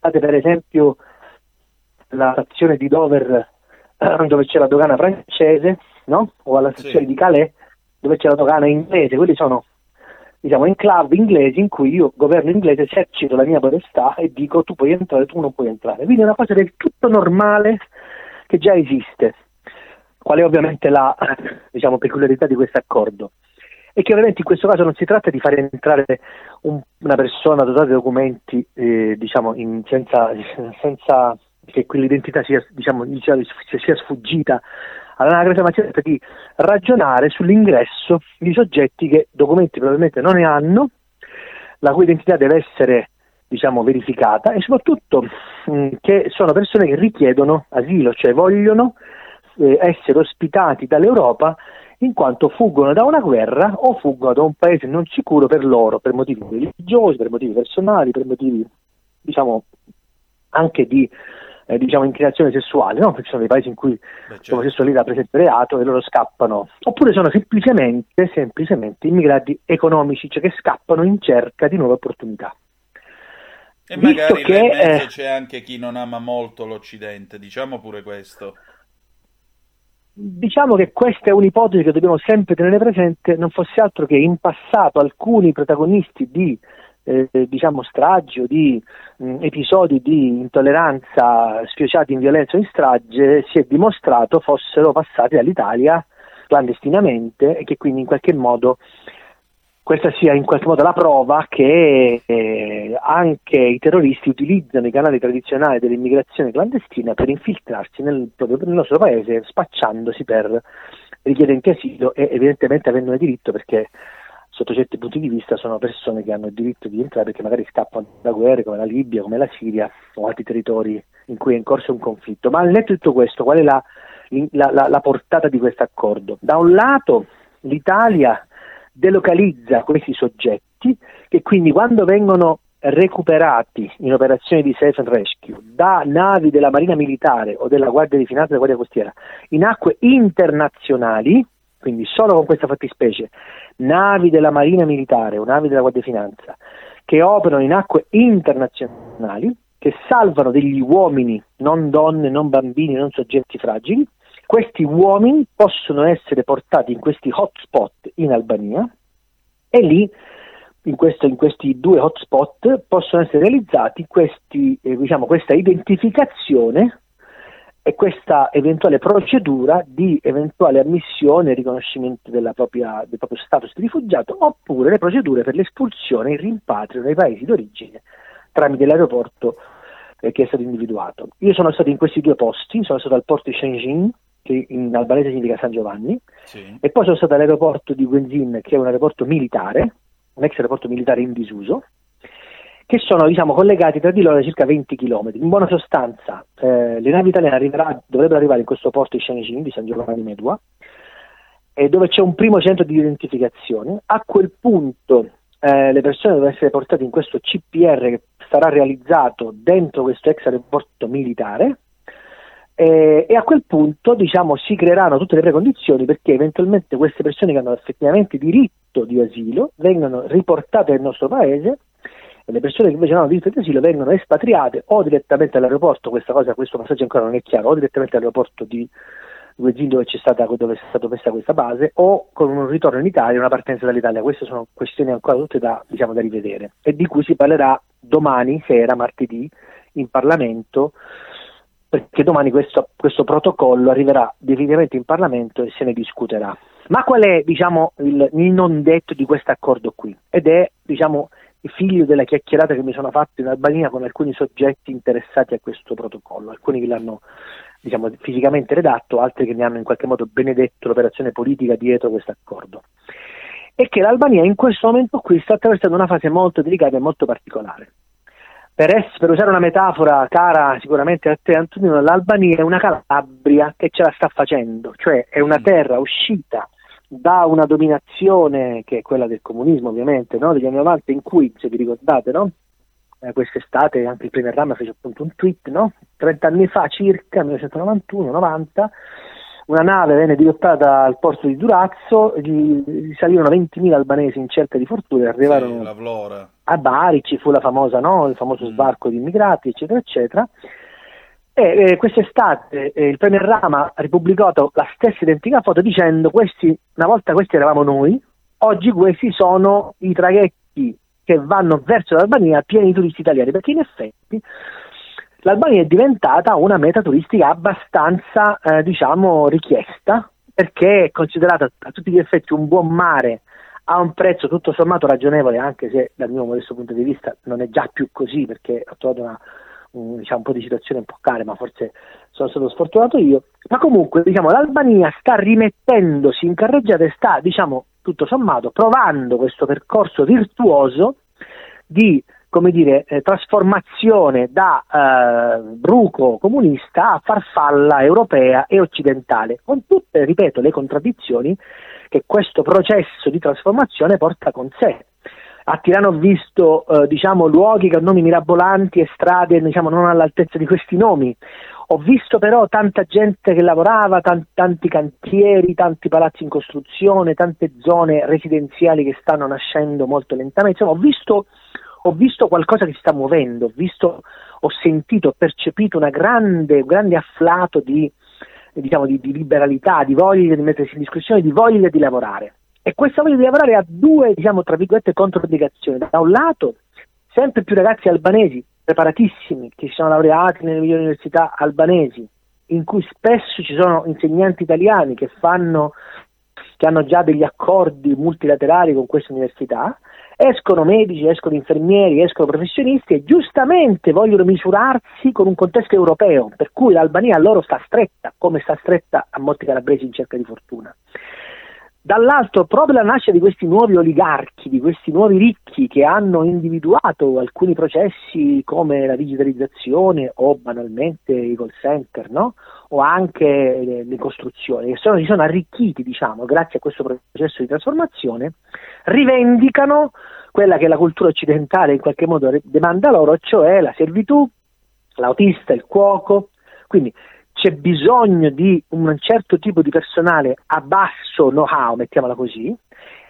Fate per esempio alla stazione di Dover eh, dove c'è la dogana francese, no? O alla stazione di Calais dove c'è la dogana inglese. Quelli sono diciamo enclave inglesi in cui io, governo inglese, esercito la mia potestà e dico tu puoi entrare, tu non puoi entrare. Quindi è una cosa del tutto normale che già esiste. Qual è ovviamente la diciamo, peculiarità di questo accordo? E che ovviamente in questo caso non si tratta di fare entrare un- una persona dotata di documenti eh, diciamo, in- senza, senza che quell'identità sia, diciamo, sia, sfuggita all'anagrafe, ma si tratta di ragionare sull'ingresso di soggetti che documenti probabilmente non ne hanno, la cui identità deve essere diciamo, verificata e soprattutto mh, che sono persone che richiedono asilo, cioè vogliono eh, essere ospitati dall'Europa in quanto fuggono da una guerra o fuggono da un paese non sicuro per loro, per motivi religiosi, per motivi personali, per motivi diciamo anche di eh, diciamo, inclinazione sessuale, no? perché ci sono dei paesi in cui l'omosessualità presenta reato e loro scappano, oppure sono semplicemente, semplicemente immigrati economici, cioè che scappano in cerca di nuove opportunità. E Visto magari che, eh, c'è anche chi non ama molto l'Occidente, diciamo pure questo. Diciamo che questa è un'ipotesi che dobbiamo sempre tenere presente, non fosse altro che in passato alcuni protagonisti di eh, diciamo stragi o di mh, episodi di intolleranza sfociati in violenza o in strage si è dimostrato fossero passati dall'Italia clandestinamente e che quindi in qualche modo questa sia in qualche modo la prova che eh, anche i terroristi utilizzano i canali tradizionali dell'immigrazione clandestina per infiltrarsi nel, proprio nel nostro paese spacciandosi per richiedenti asilo e evidentemente avendone diritto perché sotto certi punti di vista sono persone che hanno il diritto di entrare perché magari scappano da guerre come la Libia, come la Siria o altri territori in cui è in corso un conflitto. Ma al netto di tutto questo, qual è la, la- la- la portata di questo accordo? Da un lato l'Italia delocalizza questi soggetti che quindi quando vengono recuperati in operazioni di safe and rescue da navi della Marina Militare o della Guardia di Finanza della Guardia Costiera in acque internazionali, quindi solo con questa fattispecie, navi della Marina Militare o navi della Guardia di Finanza che operano in acque internazionali, che salvano degli uomini, non donne, non bambini, non soggetti fragili, questi uomini possono essere portati in questi hotspot in Albania e lì in, questo- in questi due hotspot possono essere realizzati questi, eh, diciamo, questa identificazione e questa eventuale procedura di eventuale ammissione e riconoscimento propria- del proprio status di rifugiato oppure le procedure per l'espulsione e il rimpatrio nei paesi d'origine tramite l'aeroporto eh, che è stato individuato. Io sono stato in questi due posti, sono stato al porto di Shenzhen, che in albanese significa San Giovanni, e poi sono stato all'aeroporto di Wenzin, che è un aeroporto militare, un ex aeroporto militare in disuso, che sono diciamo, collegati tra di loro da circa 20 km. In buona sostanza, eh, le navi italiane arriverà- dovrebbero arrivare in questo porto di Shenzhen, di San Giovanni Medua, e dove c'è un primo centro di identificazione. A quel punto eh, le persone devono essere portate in questo CPR che sarà realizzato dentro questo ex aeroporto militare eh, e a quel punto diciamo, si creeranno tutte le precondizioni perché eventualmente queste persone che hanno effettivamente diritto di asilo vengano riportate nel nostro paese e le persone che invece non hanno diritto di asilo vengono espatriate o direttamente all'aeroporto, questa cosa, questo passaggio ancora non è chiaro, o direttamente all'aeroporto di Guezzin dove dove è stata messa questa base o con un ritorno in Italia e una partenza dall'Italia. Queste sono questioni ancora tutte da, diciamo, da rivedere e di cui si parlerà domani sera, martedì, in Parlamento perché domani questo, questo protocollo arriverà definitivamente in Parlamento e se ne discuterà. Ma qual è diciamo, il, il non detto di questo accordo qui? Ed è diciamo, figlio della chiacchierata che mi sono fatto in Albania con alcuni soggetti interessati a questo protocollo, alcuni che l'hanno diciamo, fisicamente redatto, altri che ne hanno in qualche modo benedetto l'operazione politica dietro questo accordo. E che l'Albania in questo momento qui sta attraversando una fase molto delicata e molto particolare. Per, ess- per usare una metafora cara sicuramente a te Antonino, l'Albania è una Calabria che ce la sta facendo, cioè è una terra uscita da una dominazione che è quella del comunismo ovviamente, no? degli anni 90 in cui, se vi ricordate, no? eh, quest'estate anche il premier Rama fece appunto un tweet, no? 30 anni fa circa, 1991-90, una nave venne dirottata al porto di Durazzo, gli, salirono 20.000 albanesi in cerca di fortuna e arrivarono Vlora. a Bari ci fu la famosa, no? il famoso sbarco di immigrati, eccetera, eccetera. E eh, quest'estate eh, il Premier Rama ha ripubblicato la stessa identica foto dicendo questi, una volta questi eravamo noi, oggi questi sono i traghetti che vanno verso l'Albania pieni di turisti italiani, perché in effetti l'Albania è diventata una meta turistica abbastanza, eh, diciamo, richiesta, perché è considerata a tutti gli effetti un buon mare a un prezzo tutto sommato ragionevole, anche se dal mio modesto punto di vista non è già più così, perché ho trovato una, un, diciamo, un po' di situazione un po' care, ma forse sono stato sfortunato io. Ma comunque, diciamo, l'Albania sta rimettendosi in carreggiata e sta, diciamo, tutto sommato, provando questo percorso virtuoso di come dire, eh, trasformazione da eh, bruco comunista a farfalla europea e occidentale, con tutte, ripeto, le contraddizioni che questo processo di trasformazione porta con sé. A Tirano ho visto eh, diciamo, luoghi con nomi mirabolanti e strade diciamo, non all'altezza di questi nomi. Ho visto però tanta gente che lavorava, tanti, tanti cantieri, tanti palazzi in costruzione, tante zone residenziali che stanno nascendo molto lentamente. Insomma, ho visto, ho visto qualcosa che si sta muovendo, ho, visto, ho sentito, ho percepito grande, un grande afflato di, diciamo, di, di liberalità, di voglia di mettersi in discussione, di voglia di lavorare. E questa voglia di lavorare ha due, diciamo, tra virgolette, controindicazioni. Da un lato, sempre più ragazzi albanesi preparatissimi che si sono laureati nelle migliori università albanesi, in cui spesso ci sono insegnanti italiani che fanno che hanno già degli accordi multilaterali con queste università, escono medici, escono infermieri, escono professionisti e giustamente vogliono misurarsi con un contesto europeo, per cui l'Albania a loro sta stretta, come sta stretta a molti calabresi in cerca di fortuna. Dall'altro, proprio la nascita di questi nuovi oligarchi, di questi nuovi ricchi che hanno individuato alcuni processi come la digitalizzazione o banalmente i call center, no? o anche le, le costruzioni, che sono, si sono arricchiti, diciamo, grazie a questo processo di trasformazione, rivendicano quella che la cultura occidentale in qualche modo demanda loro, cioè la servitù, l'autista, il cuoco. Quindi c'è bisogno di un certo tipo di personale a basso know-how, mettiamola così,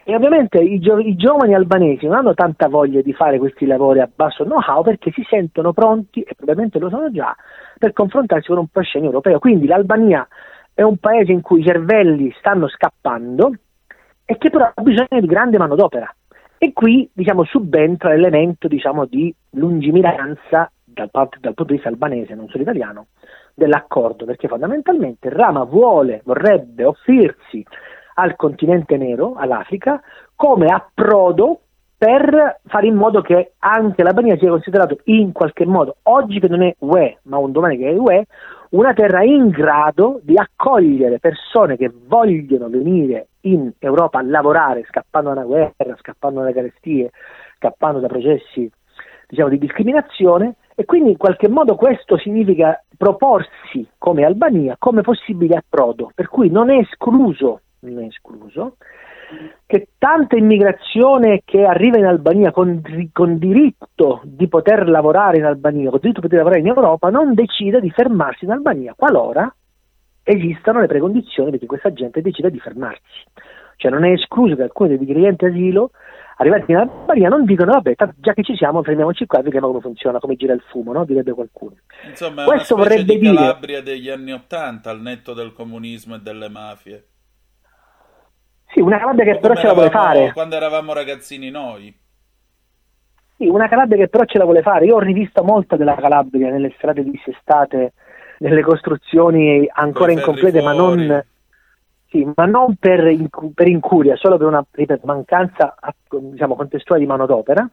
e ovviamente i, gio- i, giovani albanesi non hanno tanta voglia di fare questi lavori a basso know-how perché si sentono pronti, e probabilmente lo sono già, per confrontarsi con un proscenio europeo. Quindi l'Albania è un paese in cui i cervelli stanno scappando e che però ha bisogno di grande manodopera. E qui diciamo, subentra l'elemento diciamo, di lungimiranza dal, dal punto di vista albanese, non solo italiano, dell'accordo, perché fondamentalmente Rama vuole, vorrebbe offrirsi al continente nero, all'Africa, come approdo per fare in modo che anche l'Albania sia considerato in qualche modo, oggi che non è UE, ma un domani che è UE, una terra in grado di accogliere persone che vogliono venire in Europa a lavorare, scappando da una guerra, scappando dalle carestie, scappando da processi diciamo, di discriminazione, e quindi in qualche modo questo significa proporsi come Albania come possibile approdo, per cui non è escluso, non è escluso che tanta immigrazione che arriva in Albania con, con, diritto di poter lavorare in Albania, con diritto di poter lavorare in Europa, non decida di fermarsi in Albania qualora esistano le precondizioni perché questa gente decida di fermarsi. Cioè non è escluso che alcuni dei richiedenti asilo arrivati in Albania non dicono vabbè, già che ci siamo fermiamoci qua e vediamo come funziona, come gira il fumo, no? direbbe qualcuno. Insomma, Questo vorrebbe di dire... Calabria degli anni Ottanta, al netto del comunismo e delle mafie. Sì, una Calabria che però ce la vuole fare. Quando eravamo ragazzini noi. Sì, una Calabria che però ce la vuole fare. Io ho rivisto molta della Calabria nelle strade dissestate, nelle costruzioni ancora incomplete, ma non, sì, ma non per, incu- per incuria, solo per una ripeto, mancanza a- diciamo, contestuale di manodopera.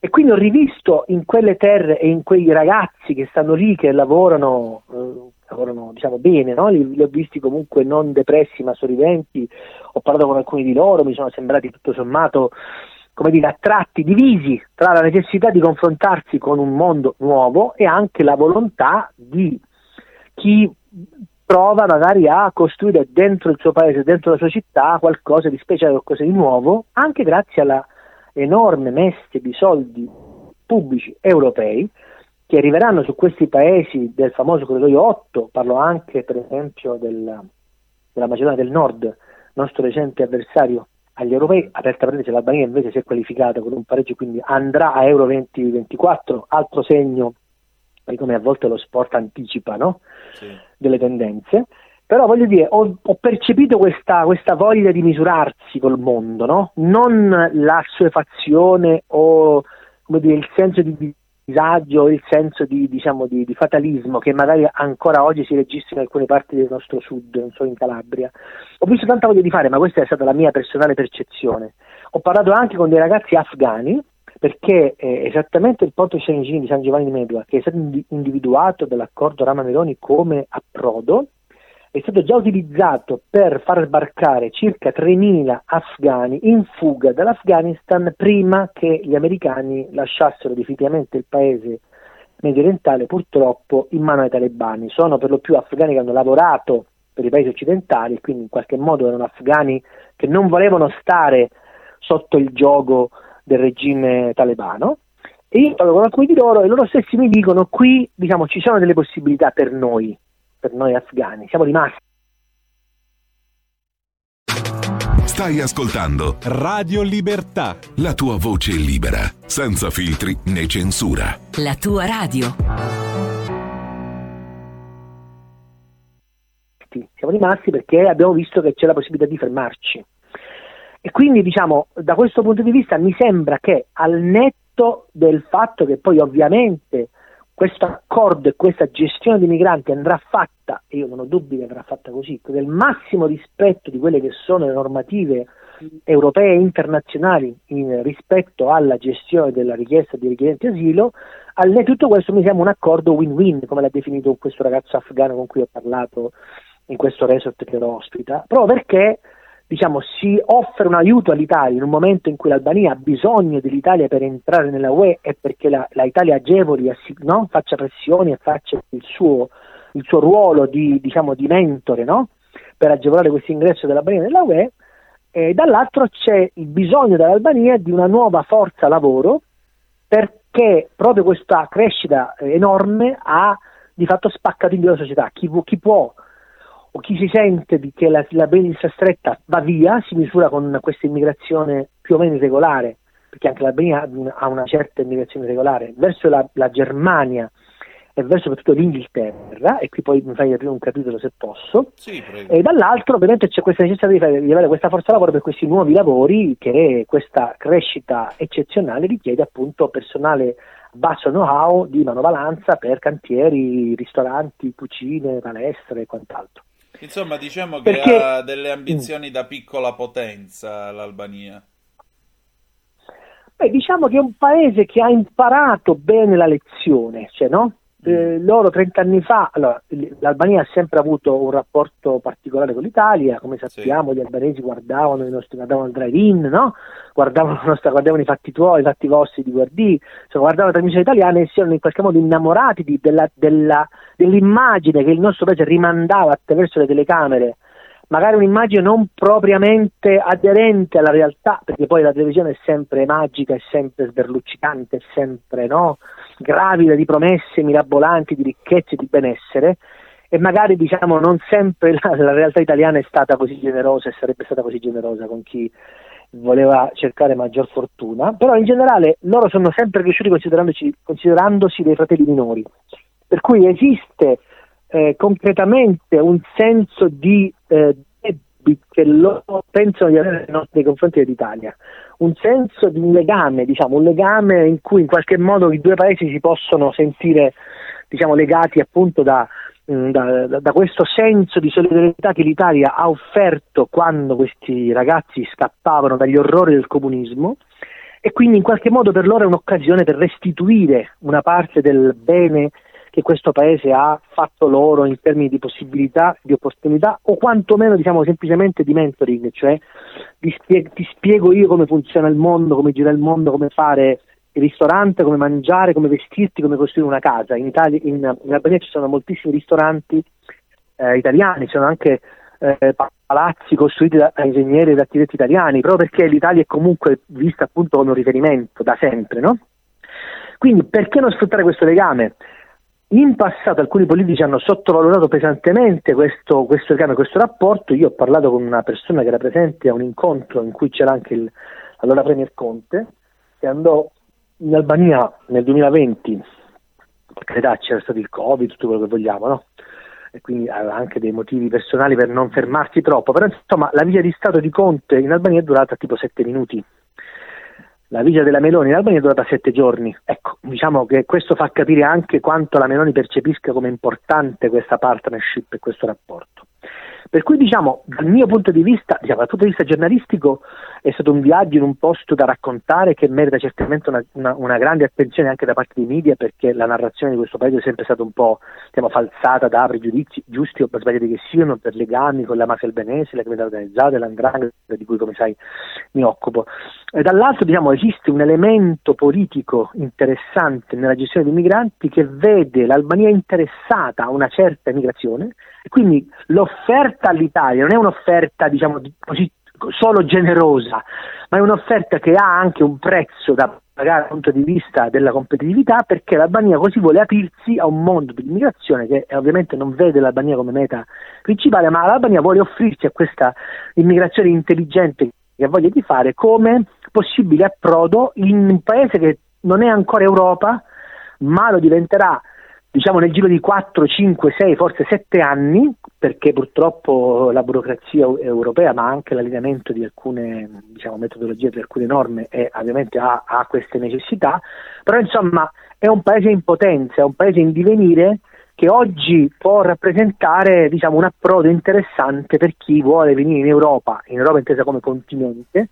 E quindi ho rivisto in quelle terre e in quei ragazzi che stanno lì, che lavorano, eh, lavorano diciamo, bene, no? li, li ho visti comunque non depressi ma sorridenti, ho parlato con alcuni di loro, mi sono sembrati tutto sommato come dire, attratti, divisi tra la necessità di confrontarsi con un mondo nuovo e anche la volontà di chi prova magari a costruire dentro il suo paese, dentro la sua città qualcosa di speciale, qualcosa di nuovo, anche grazie alla enorme messe di soldi pubblici europei che arriveranno su questi paesi del famoso corridoio 8, parlo anche per esempio del- della Macedonia del Nord, nostro recente avversario agli europei, aperta parentesi l'Albania invece si è qualificata con un pareggio, quindi andrà a Euro 2024, altro segno come a volte lo sport anticipa no? delle tendenze, però voglio dire, ho, ho percepito questa, questa, voglia di misurarsi col mondo, no? non l'assuefazione o come dire, il senso di disagio o il senso di, diciamo, di, di, fatalismo che magari ancora oggi si registra in alcune parti del nostro sud, non solo in Calabria. Ho visto tanta voglia di fare, ma questa è stata la mia personale percezione. Ho parlato anche con dei ragazzi afghani perché eh, esattamente il porto Cenegini di San Giovanni di Medua, che è stato individuato dall'accordo Rama Meloni come approdo, è stato già utilizzato per far sbarcare circa 3.000 afghani in fuga dall'Afghanistan prima che gli americani lasciassero definitivamente il paese medio orientale purtroppo in mano ai talebani. Sono per lo più afghani che hanno lavorato per i paesi occidentali quindi in qualche modo erano afghani che non volevano stare sotto il gioco del regime talebano. E io parlo con alcuni di loro e loro stessi mi dicono qui diciamo, ci sono delle possibilità per noi, per noi afghani, siamo rimasti. Stai ascoltando Radio Libertà. La tua voce libera, senza filtri né censura. La tua radio. Siamo rimasti perché abbiamo visto che c'è la possibilità di fermarci. E quindi, diciamo, da questo punto di vista mi sembra che al netto del fatto che poi ovviamente questo accordo e questa gestione dei migranti andrà fatta, e io non ho dubbi che andrà fatta così, il massimo rispetto di quelle che sono le normative europee e internazionali in, rispetto alla gestione della richiesta di richiedenti asilo, al netto di tutto questo mi sembra un accordo win-win, come l'ha definito questo ragazzo afghano con cui ho parlato in questo resort che lo ospita, proprio perché diciamo, si offre un aiuto all'Italia in un momento in cui l'Albania ha bisogno dell'Italia per entrare nella UE e perché la, la Italia agevoli, no? faccia pressioni e faccia il suo, il suo ruolo di, diciamo, di mentore no? per agevolare questo ingresso dell'Albania nella UE, e dall'altro c'è il bisogno dell'Albania di una nuova forza lavoro perché proprio questa crescita enorme ha di fatto spaccato in due la società. Chi, chi può chi si sente di che la, la Benelis stretta va via, si misura con questa immigrazione più o meno irregolare, perché anche l'Albania ha una certa immigrazione regolare, verso la, la Germania e verso soprattutto l'Inghilterra, e qui poi mi fai aprire un capitolo se posso, sì, e dall'altro ovviamente c'è questa necessità di, fare, di, avere questa forza lavoro per questi nuovi lavori che questa crescita eccezionale richiede appunto personale basso know-how di manovalanza per cantieri, ristoranti, cucine, palestre e quant'altro. Insomma, diciamo Perché... che ha delle ambizioni da piccola potenza l'Albania. Beh, diciamo che è un paese che ha imparato bene la lezione, cioè, no? Eh, loro 30 anni fa, allora, l'Albania ha sempre avuto un rapporto particolare con l'Italia, come sappiamo sì. gli albanesi guardavano i nostri, guardavano il drive-in, no? guardavano, nostra, guardavano, i fatti tuoi, i fatti vostri di Guardì, cioè, guardavano le trasmissioni italiane e si erano in qualche modo innamorati di, della, della, dell'immagine che il nostro paese rimandava attraverso le telecamere magari un'immagine non propriamente aderente alla realtà, perché poi la televisione è sempre magica, è sempre sberluccicante, è sempre no? Gravida di promesse mirabolanti, di ricchezze di benessere, e magari diciamo non sempre la, la realtà italiana è stata così generosa e sarebbe stata così generosa con chi voleva cercare maggior fortuna, però in generale loro sono sempre cresciuti considerandosi dei fratelli minori, per cui esiste eh, concretamente un senso di eh, che loro pensano di avere nei confronti dell'Italia, un senso di un legame, diciamo, un legame in cui in qualche modo i due paesi si possono sentire diciamo, legati appunto da, mm, da, da, questo senso di solidarietà che l'Italia ha offerto quando questi ragazzi scappavano dagli orrori del comunismo. E quindi in qualche modo per loro è un'occasione per restituire una parte del bene che questo paese ha fatto loro in termini di possibilità, di opportunità o quantomeno diciamo semplicemente di mentoring, cioè ti, spie- ti spiego io come funziona il mondo, come gira il mondo, come fare il ristorante, come mangiare, come vestirti, come costruire una casa. In, Italia, in, in Albania ci sono moltissimi ristoranti eh, italiani, ci sono anche eh, palazzi costruiti da, da ingegneri ed architetti italiani, proprio perché l'Italia è comunque vista appunto come un riferimento da sempre, no? Quindi perché non sfruttare questo legame? In passato alcuni politici hanno sottovalutato pesantemente questo, questo legame, questo rapporto. Io ho parlato con una persona che era presente a un incontro in cui c'era anche il, allora Premier Conte, che andò in Albania nel 2020 per carità c'era stato il Covid, tutto quello che vogliamo, no? E quindi aveva anche dei motivi personali per non fermarsi troppo, però insomma la vita di Stato di Conte in Albania è durata tipo sette minuti. La visita della Meloni in Albania è durata sette giorni. Ecco, diciamo che questo fa capire anche quanto la Meloni percepisca come importante questa partnership e questo rapporto. Per cui diciamo, dal mio punto di vista, diciamo, dal punto di vista giornalistico, è stato un viaggio in un posto da raccontare che merita certamente una, una, una grande attenzione anche da parte dei media perché la narrazione di questo paese è sempre stata un po' diciamo, falsata da pregiudizi giusti o sbagliati che siano per legami con la mafia albanese, la criminalità organizzata, l'andrangheta di cui come sai mi occupo. E dall'altro diciamo, esiste un elemento politico interessante nella gestione dei migranti che vede l'Albania interessata a una certa migrazione quindi l'offerta all'Italia non è un'offerta diciamo, così solo generosa, ma è un'offerta che ha anche un prezzo da pagare dal punto di vista della competitività perché l'Albania così vuole aprirsi a un mondo di immigrazione che ovviamente non vede l'Albania come meta principale, ma l'Albania vuole offrirsi a questa immigrazione intelligente che ha voglia di fare come possibile approdo in un paese che non è ancora Europa, ma lo diventerà diciamo nel giro di 4, 5, 6, forse 7 anni, perché purtroppo la burocrazia europea, ma anche l'allineamento di alcune diciamo, metodologie di alcune norme è, ovviamente ha, ha, queste necessità, però insomma è un paese in potenza, è un paese in divenire che oggi può rappresentare diciamo, un approdo interessante per chi vuole venire in Europa, in Europa intesa come continente,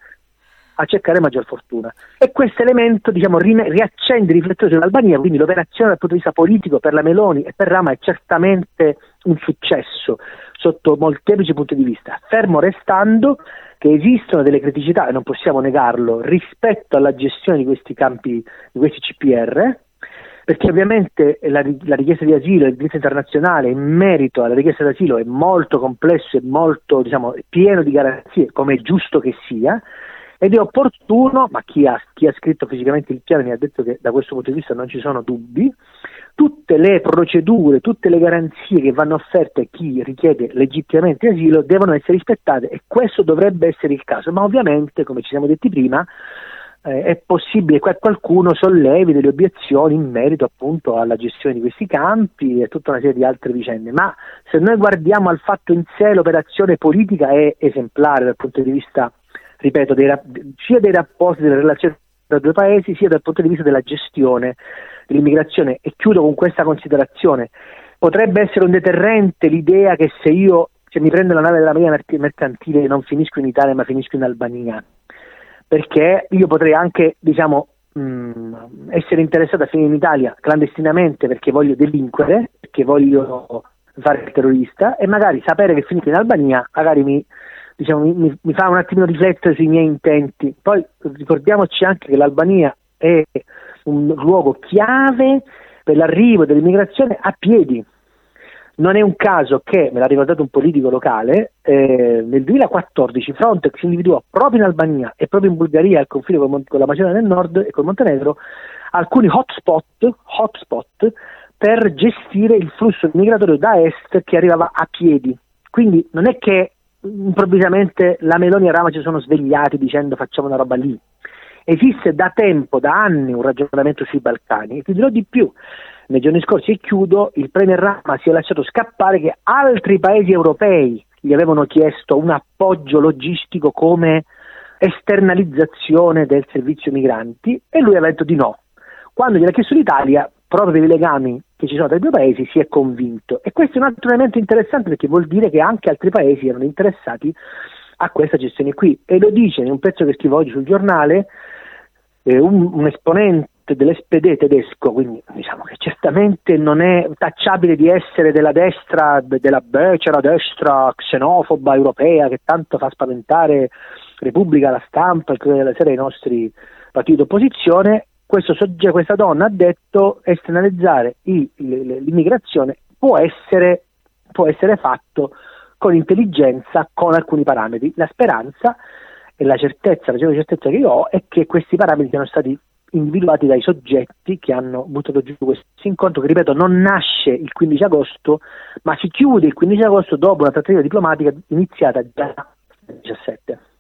a cercare maggior fortuna. E questo elemento diciamo, riaccende i riflettori sull'Albania, quindi l'operazione dal punto di vista politico per la Meloni e per Rama è certamente un successo sotto molteplici punti di vista, fermo restando che esistono delle criticità, e non possiamo negarlo, rispetto alla gestione di questi campi, di questi CPR, perché ovviamente la, la richiesta di asilo e il diritto internazionale in merito alla richiesta di asilo è molto complesso e molto diciamo, pieno di garanzie, come è giusto che sia, ed è opportuno, ma chi ha, chi ha, scritto fisicamente il piano mi ha detto che da questo punto di vista non ci sono dubbi, tutte le procedure, tutte le garanzie che vanno offerte a chi richiede legittimamente asilo devono essere rispettate e questo dovrebbe essere il caso, ma ovviamente, come ci siamo detti prima, eh, è possibile che qualcuno sollevi delle obiezioni in merito appunto alla gestione di questi campi e tutta una serie di altre vicende, ma se noi guardiamo al fatto in sé l'operazione politica è esemplare dal punto di vista ripeto, dei, sia dei rapporti, delle relazioni tra due paesi, sia dal punto di vista della gestione dell'immigrazione. E chiudo con questa considerazione. Potrebbe essere un deterrente l'idea che se io se mi prendo la nave della Marina mercantile non finisco in Italia ma finisco in Albania, perché io potrei anche, diciamo, mh, essere interessato a finire in Italia clandestinamente perché voglio delinquere, perché voglio fare il terrorista e magari sapere che finito in Albania magari mi diciamo, mi, mi, fa un attimino riflettere sui miei intenti. Poi ricordiamoci anche che l'Albania è un luogo chiave per l'arrivo dell'immigrazione a piedi. Non è un caso che, me l'ha ricordato un politico locale, eh, nel 2014 Frontex individuò proprio in Albania e proprio in Bulgaria, al confine con, con la Macedonia del Nord e col Montenegro, alcuni hotspot, hotspot per gestire il flusso migratorio da est che arrivava a piedi. Quindi non è che improvvisamente la Meloni e Rama si sono svegliati dicendo facciamo una roba lì. Esiste da tempo, da anni, un ragionamento sui Balcani e ti dirò di più. Nei giorni scorsi, e chiudo, il Premier Rama si è lasciato scappare che altri paesi europei gli avevano chiesto un appoggio logistico come esternalizzazione del servizio migranti e lui ha detto di no. Quando gliel'ha chiesto l'Italia, proprio per i legami che ci sono tra i due paesi, si è convinto. E questo è un altro elemento interessante perché vuol dire che anche altri paesi erano interessati a questa gestione qui. E lo dice in un pezzo che scrivo oggi sul giornale eh, un, un esponente dell'SPD tedesco, quindi diciamo che certamente non è tacciabile di essere della destra, della becera destra xenofoba europea che tanto fa spaventare Repubblica, la stampa, il Corriere della Sera i nostri partiti d'opposizione, soggetto, questa donna ha detto esternalizzare i, l'immigrazione può essere, può essere fatto con intelligenza, con alcuni parametri. La speranza e la certezza, la certezza che io ho è che questi parametri siano stati individuati dai soggetti che hanno buttato giù questo incontro che ripeto non nasce il 15 agosto ma si chiude il 15 agosto dopo una trattativa diplomatica iniziata già nel 2017.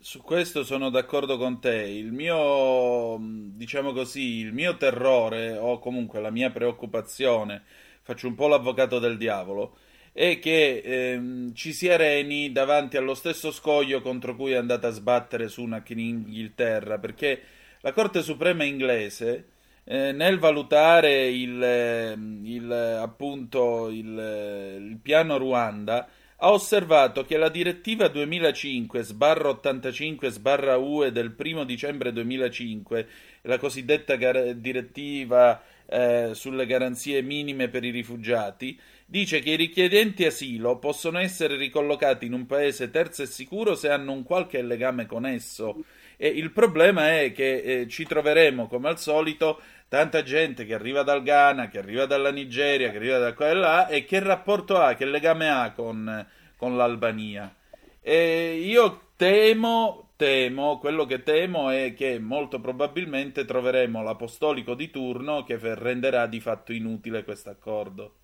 Su questo sono d'accordo con te. Il mio, diciamo così, il mio terrore o comunque la mia preoccupazione, faccio un po' l'avvocato del diavolo, è che ehm, ci si areni davanti allo stesso scoglio contro cui è andata a sbattere Sunak in Inghilterra, perché la Corte Suprema inglese eh, nel valutare il, ehm, il appunto il, il piano Ruanda ha osservato che la direttiva 2005-85-UE del 1 dicembre 2005, la cosiddetta gar- direttiva eh, sulle garanzie minime per i rifugiati, dice che i richiedenti asilo possono essere ricollocati in un paese terzo e sicuro se hanno un qualche legame con esso. E il problema è che eh, ci troveremo, come al solito, tanta gente che arriva dal Ghana, che arriva dalla Nigeria, che arriva da qua e là, e che rapporto ha, che legame ha con, con l'Albania. E io temo, temo, quello che temo è che molto probabilmente troveremo l'apostolico di turno che renderà di fatto inutile questo accordo.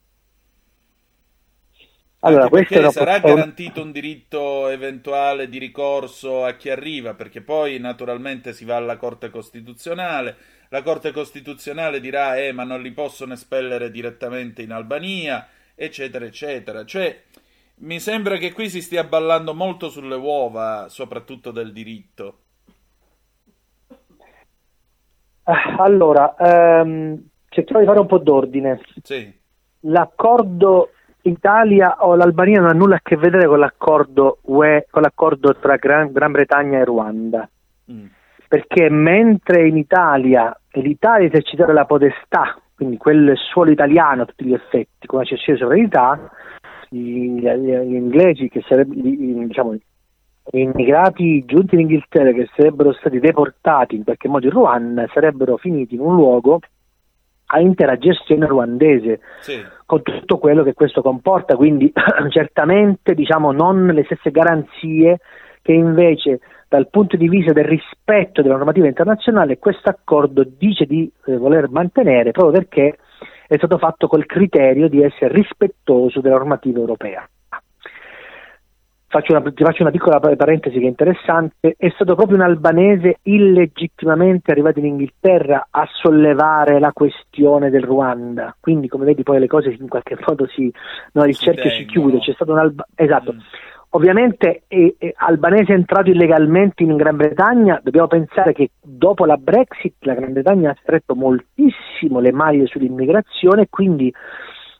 Allora, perché sarà garantito un diritto eventuale di ricorso a chi arriva, perché poi naturalmente si va alla Corte Costituzionale, la Corte Costituzionale dirà eh ma non li possono espellere direttamente in Albania, eccetera, eccetera. Cioè, mi sembra che qui si stia ballando molto sulle uova, soprattutto del diritto. Allora, ehm, cerchiamo di fare un po' d'ordine. Sì. L'accordo Italia o l'Albania non ha nulla a che vedere con l'accordo UE, con l'accordo tra Gran, Gran Bretagna e Ruanda. Mm. Perché mentre in Italia l'Italia esercitava la potestà, quindi quel suolo italiano a tutti gli effetti, come c'è di sovranità, gli, gli, inglesi che sarebbero diciamo, gli immigrati giunti in Inghilterra che sarebbero stati deportati in qualche modo in Ruanda sarebbero finiti in un luogo a intera gestione ruandese, sì. con tutto quello che questo comporta, quindi certamente diciamo, non le stesse garanzie che invece dal punto di vista del rispetto della normativa internazionale questo accordo dice di eh, voler mantenere proprio perché è stato fatto col criterio di essere rispettoso della normativa europea. Faccio una, ti faccio una piccola parentesi che è interessante, è stato proprio un albanese illegittimamente arrivato in Inghilterra a sollevare la questione del Ruanda, quindi come vedi poi le cose in qualche modo si, no, il si cerchio tengono. si chiude, c'è stato un alba- esatto. Mm. Ovviamente è, è albanese entrato illegalmente in Gran Bretagna, dobbiamo pensare che dopo la Brexit la Gran Bretagna ha stretto moltissimo le maglie sull'immigrazione, quindi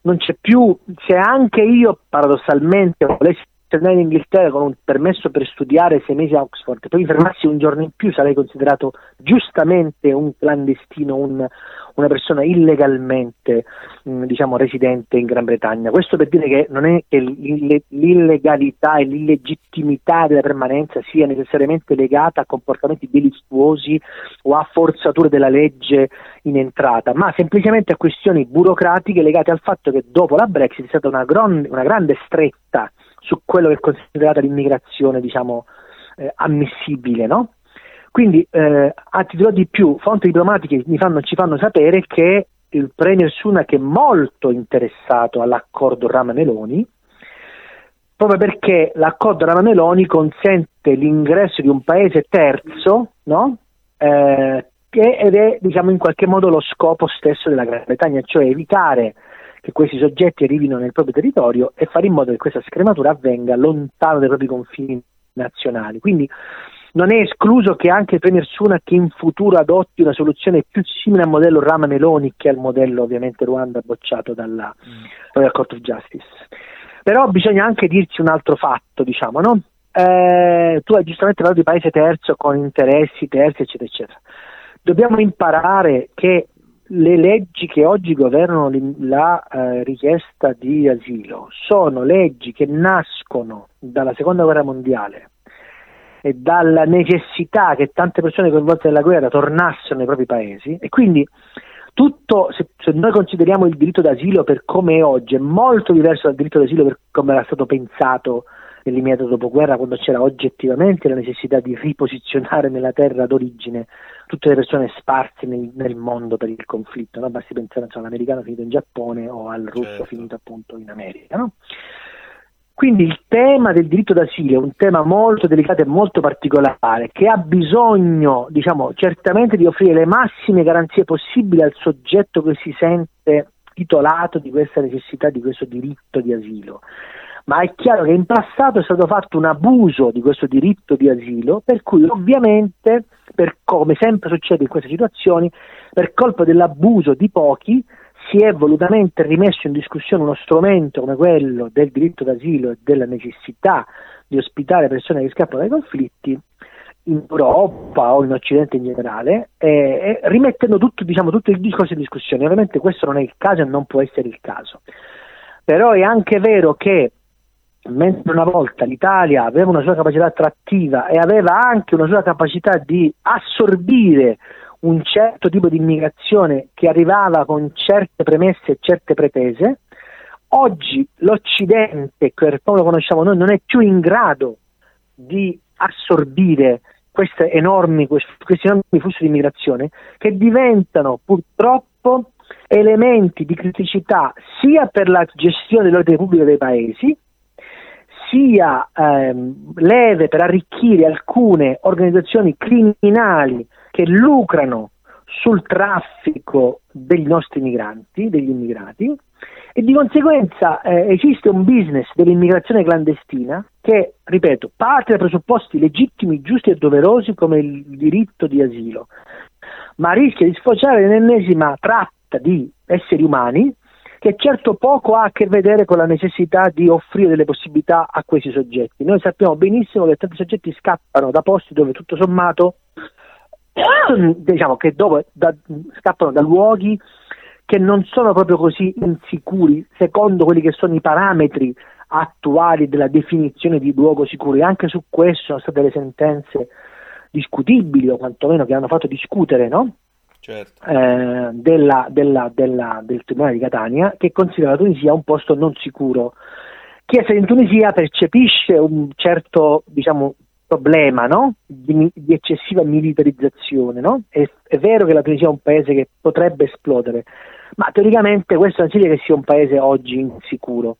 non c'è più, se anche io paradossalmente volessi tornare in Inghilterra con un permesso per studiare sei mesi a Oxford e poi mi fermassi un giorno in più sarei considerato giustamente un clandestino, un, una persona illegalmente mh, diciamo, residente in Gran Bretagna. Questo per dire che non è che l'illegalità e l'illegittimità della permanenza sia necessariamente legata a comportamenti delittuosi o a forzature della legge in entrata, ma semplicemente a questioni burocratiche legate al fatto che dopo la Brexit è stata una, gron- una grande stretta su quello che è considerata l'immigrazione, diciamo, eh, ammissibile, no? Quindi, eh, ah, ti dirò di più, fonti diplomatiche fanno, ci fanno sapere che il Premier Sunak è molto interessato all'accordo Rama-Meloni, proprio perché l'accordo Rama-Meloni consente l'ingresso di un paese terzo, no? eh, ed è diciamo, in qualche modo lo scopo stesso della Gran Bretagna, cioè evitare che questi soggetti arrivino nel proprio territorio e fare in modo che questa scrematura avvenga lontano dai propri confini nazionali. Quindi non è escluso che anche il Premier Sunak in futuro adotti una soluzione più simile al modello Rama Meloni che al modello ovviamente Ruanda bocciato dalla mm. Royal Court of Justice. Però bisogna anche dirci un altro fatto, diciamo, no? Eh, tu hai giustamente parlato di paese terzo con interessi terzi, eccetera, eccetera. Dobbiamo imparare che le leggi che oggi governano la eh, richiesta di asilo sono leggi che nascono dalla seconda guerra mondiale e dalla necessità che tante persone coinvolte nella guerra tornassero nei propri paesi. E quindi tutto, se, se, noi consideriamo il diritto d'asilo per come è oggi, è molto diverso dal diritto d'asilo per come era stato pensato nell'immediato dopoguerra, quando c'era oggettivamente la necessità di riposizionare nella terra d'origine tutte le persone sparse nel, nel mondo per il conflitto, no? basti pensare insomma, all'americano finito in Giappone o al russo certo. finito appunto in America. No? Quindi il tema del diritto d'asilo è un tema molto delicato e molto particolare che ha bisogno, diciamo, certamente di offrire le massime garanzie possibili al soggetto che si sente titolato di questa necessità, di questo diritto di asilo. Ma è chiaro che in passato è stato fatto un abuso di questo diritto di asilo, per cui ovviamente, per come sempre succede in queste situazioni, per colpa dell'abuso di pochi, si è volutamente rimesso in discussione uno strumento come quello del diritto d'asilo e della necessità di ospitare persone che scappano dai conflitti in Europa o in Occidente in generale, eh, rimettendo tutto, diciamo, tutto il discorso in discussione. Ovviamente questo non è il caso e non può essere il caso. Però è anche vero che mentre una volta l'Italia aveva una sua capacità attrattiva e aveva anche una sua capacità di assorbire un certo tipo di immigrazione che arrivava con certe premesse e certe pretese, oggi l'Occidente, come lo conosciamo noi, non è più in grado di assorbire questi enormi, questi enormi flussi di immigrazione che diventano purtroppo elementi di criticità sia per la gestione dell'ordine pubblico dei paesi, sia ehm, leve per arricchire alcune organizzazioni criminali che lucrano sul traffico degli nostri migranti, degli immigrati, e di conseguenza eh, esiste un business dell'immigrazione clandestina che, ripeto, parte da presupposti legittimi, giusti e doverosi come il diritto di asilo, ma rischia di sfociare nell'ennesima tratta di esseri umani che certo poco ha a che vedere con la necessità di offrire delle possibilità a questi soggetti. Noi sappiamo benissimo che tanti soggetti scappano da posti dove tutto sommato diciamo che dove, da, scappano da luoghi che non sono proprio così insicuri secondo quelli che sono i parametri attuali della definizione di luogo sicuro. E anche su questo sono state delle sentenze discutibili o quantomeno che hanno fatto discutere no? Certo. eh, della, della, della, del Tribunale di Catania che considera la Tunisia un posto non sicuro. Chi è in Tunisia percepisce un certo diciamo, problema no? di, di, eccessiva militarizzazione. No? È, è, vero che la Tunisia è un paese che potrebbe esplodere, ma teoricamente questo non significa che sia un paese oggi insicuro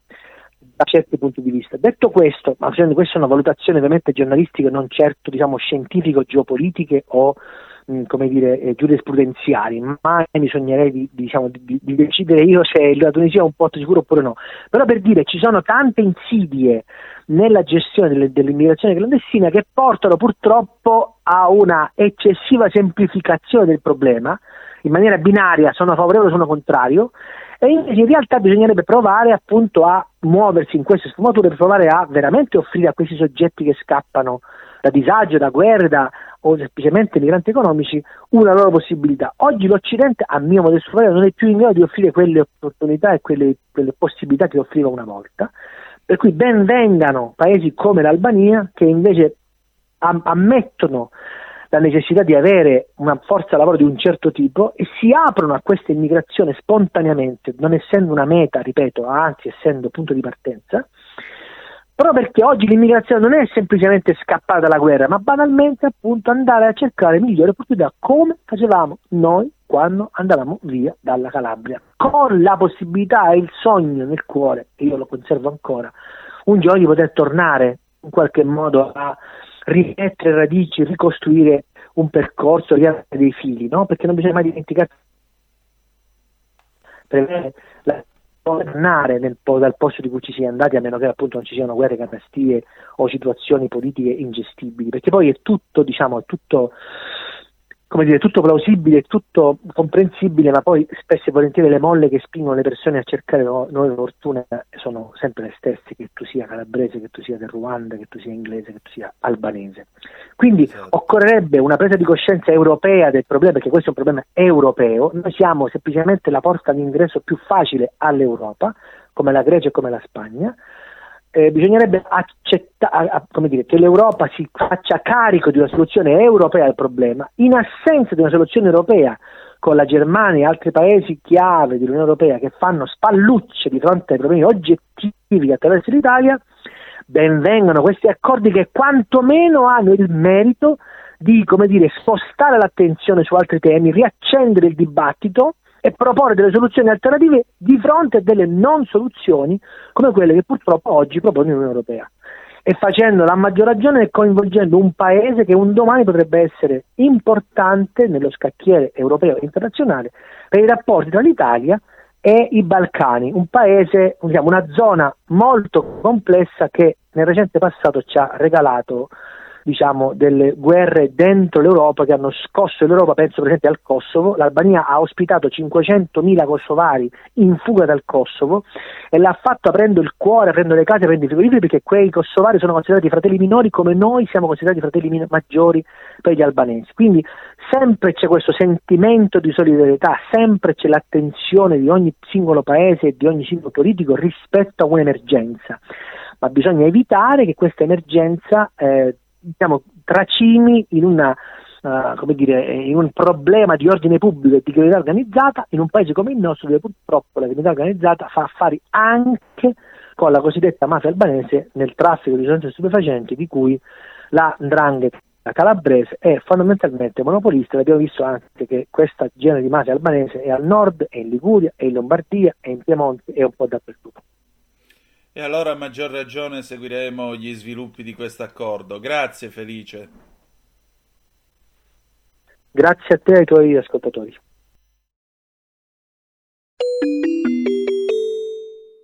da certi punti di vista. Detto questo, ma questa è una valutazione ovviamente giornalistica, non certo diciamo, scientifico-geopolitiche o come dire, eh, giurisprudenziali, mai mi sognerei di, diciamo, di, di, decidere io se la Tunisia è un porto sicuro oppure no. Però per dire ci sono tante insidie nella gestione delle, dell'immigrazione clandestina che portano purtroppo a una eccessiva semplificazione del problema, in maniera binaria, sono favorevole o sono contrario, e invece in realtà bisognerebbe provare appunto a muoversi in queste sfumature per provare a veramente offrire a questi soggetti che scappano da disagio, da guerra o semplicemente migranti economici una loro possibilità. Oggi l'Occidente, a mio modesto parere, non è più in grado di offrire quelle opportunità e quelle, quelle possibilità che offriva una volta per cui ben vengano paesi come l'Albania che invece am- ammettono la necessità di avere una forza lavoro di un certo tipo e si aprono a questa immigrazione spontaneamente, non essendo una meta, ripeto, anzi essendo punto di partenza, proprio perché oggi l'immigrazione non è semplicemente scappare dalla guerra, ma banalmente appunto andare a cercare migliori opportunità come facevamo noi quando andavamo via dalla Calabria, con la possibilità e il sogno nel cuore, e io lo conservo ancora, un giorno di poter tornare in qualche modo a rimettere radici, ricostruire un percorso, riavere dei fili, no? perché non bisogna mai dimenticare la tornare nel, dal posto di cui ci si è andati a meno che appunto non ci siano guerre, catastie o situazioni politiche ingestibili perché poi è tutto diciamo è tutto come dire, tutto plausibile, tutto comprensibile, ma poi spesso e volentieri le molle che spingono le persone a cercare nuove fortune sono sempre le stesse, che tu sia calabrese, che tu sia del Ruanda, che tu sia inglese, che tu sia albanese. Quindi esatto. occorrerebbe una presa di coscienza europea del problema, perché questo è un problema europeo, noi siamo semplicemente la porta d'ingresso più facile all'Europa, come la Grecia e come la Spagna, eh, bisognerebbe accettare che l'Europa si faccia carico di una soluzione europea al problema, in assenza di una soluzione europea con la Germania e altri paesi chiave dell'Unione Europea che fanno spallucce di fronte ai problemi oggettivi che attraverso l'Italia, benvengano questi accordi che quantomeno hanno il merito di dire, spostare l'attenzione su altri temi, riaccendere il dibattito e proporre delle soluzioni alternative di fronte a delle non soluzioni come quelle che purtroppo oggi propone l'Unione Europea. E facendo la maggior ragione e coinvolgendo un paese che un domani potrebbe essere importante nello scacchiere europeo e internazionale per i rapporti tra l'Italia e i Balcani, un paese, diciamo, una zona molto complessa che nel recente passato ci ha regalato diciamo, delle guerre dentro l'Europa che hanno scosso l'Europa, penso per esempio al Kosovo, l'Albania ha ospitato 500.000 kosovari in fuga dal Kosovo e l'ha fatto aprendo il cuore, aprendo le case, aprendo i frigoriferi perché quei kosovari sono considerati fratelli minori come noi siamo considerati fratelli min- maggiori per gli albanesi. Quindi sempre c'è questo sentimento di solidarietà, sempre c'è l'attenzione di ogni singolo paese e di ogni singolo politico rispetto a un'emergenza ma bisogna evitare che questa emergenza eh, diciamo, tracimi in una Uh, come dire, in un problema di ordine pubblico e di criminalità organizzata in un paese come il nostro dove purtroppo la criminalità organizzata fa affari anche con la cosiddetta mafia albanese nel traffico di sostanze stupefacenti di cui la Ndrangheta calabrese è fondamentalmente monopolista, abbiamo visto anche che questa genere di mafia albanese è al nord, è in Liguria, è in Lombardia, è in Piemonte e un po' dappertutto. E allora a maggior ragione seguiremo gli sviluppi di questo accordo. Grazie Felice. Grazie a te e ai tuoi ascoltatori.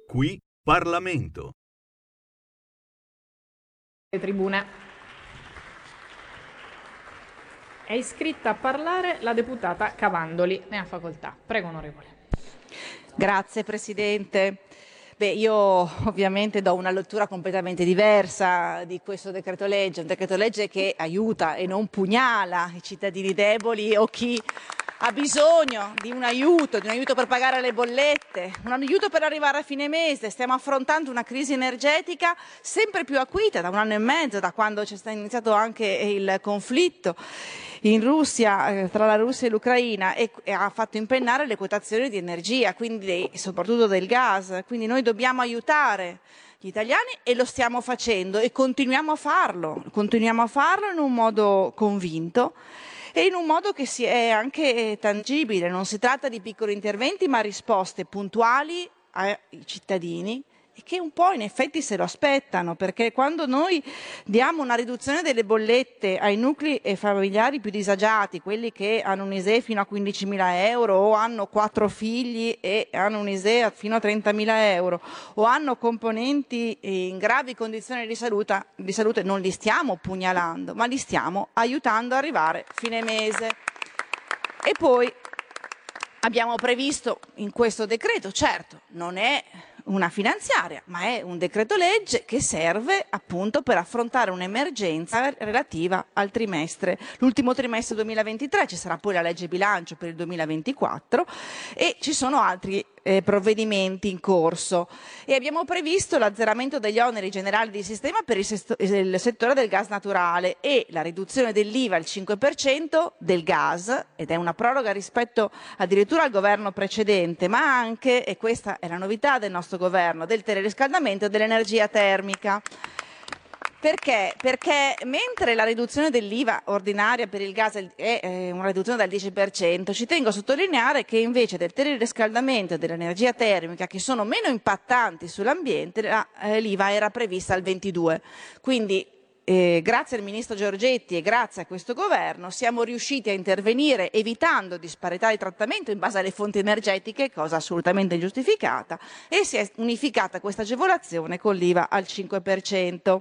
Qui Parlamento. Le tribune. È iscritta a parlare la deputata Cavandoli. Ne ha facoltà. Prego, onorevole. Grazie, Presidente. Beh, io ovviamente do una lettura completamente diversa di questo decreto legge, un decreto legge che aiuta e non pugnala i cittadini deboli o chi ha bisogno di un aiuto, di un aiuto per pagare le bollette, un aiuto per arrivare a fine mese. Stiamo affrontando una crisi energetica sempre più acuita da un anno e mezzo, da quando c'è iniziato anche il conflitto in Russia, eh, tra la Russia e l'Ucraina e, e, ha fatto impennare le quotazioni di energia, quindi soprattutto del gas. Quindi noi dobbiamo aiutare gli italiani e lo stiamo facendo e continuiamo a farlo, continuiamo a farlo in un modo convinto e in un modo che sia anche tangibile. Non si tratta di piccoli interventi, ma risposte puntuali ai cittadini e che un po' in effetti se lo aspettano, perché quando noi diamo una riduzione delle bollette ai nuclei familiari più disagiati, quelli che hanno un ISEE fino a 15.000 euro o hanno quattro figli e hanno un ISEE fino a 30.000 euro o hanno componenti in gravi condizioni di salute, di salute, non li stiamo pugnalando, ma li stiamo aiutando ad arrivare fine mese. E poi abbiamo previsto in questo decreto, certo, non è una finanziaria, ma è un decreto legge che serve appunto per affrontare un'emergenza relativa al trimestre, l'ultimo trimestre 2023, ci sarà poi la legge bilancio per il 2024 e ci sono altri eh, provvedimenti in corso e abbiamo previsto l'azzeramento degli oneri generali di sistema per il, sesto- il, settore del gas naturale e la riduzione dell'IVA al 5% del gas ed è una proroga rispetto addirittura al governo precedente ma anche, e questa è la novità del nostro governo, del teleriscaldamento e dell'energia termica. Perché? Perché mentre la riduzione dell'IVA ordinaria per il gas è una riduzione del 10%, ci tengo a sottolineare che invece del teleriscaldamento e dell'energia termica, che sono meno impattanti sull'ambiente, la, eh, l'IVA era prevista al 22%. Quindi eh, grazie al Ministro Giorgetti e grazie a questo Governo siamo riusciti a intervenire evitando disparità di trattamento in base alle fonti energetiche, cosa assolutamente ingiustificata, e si è unificata questa agevolazione con l'IVA al 5%.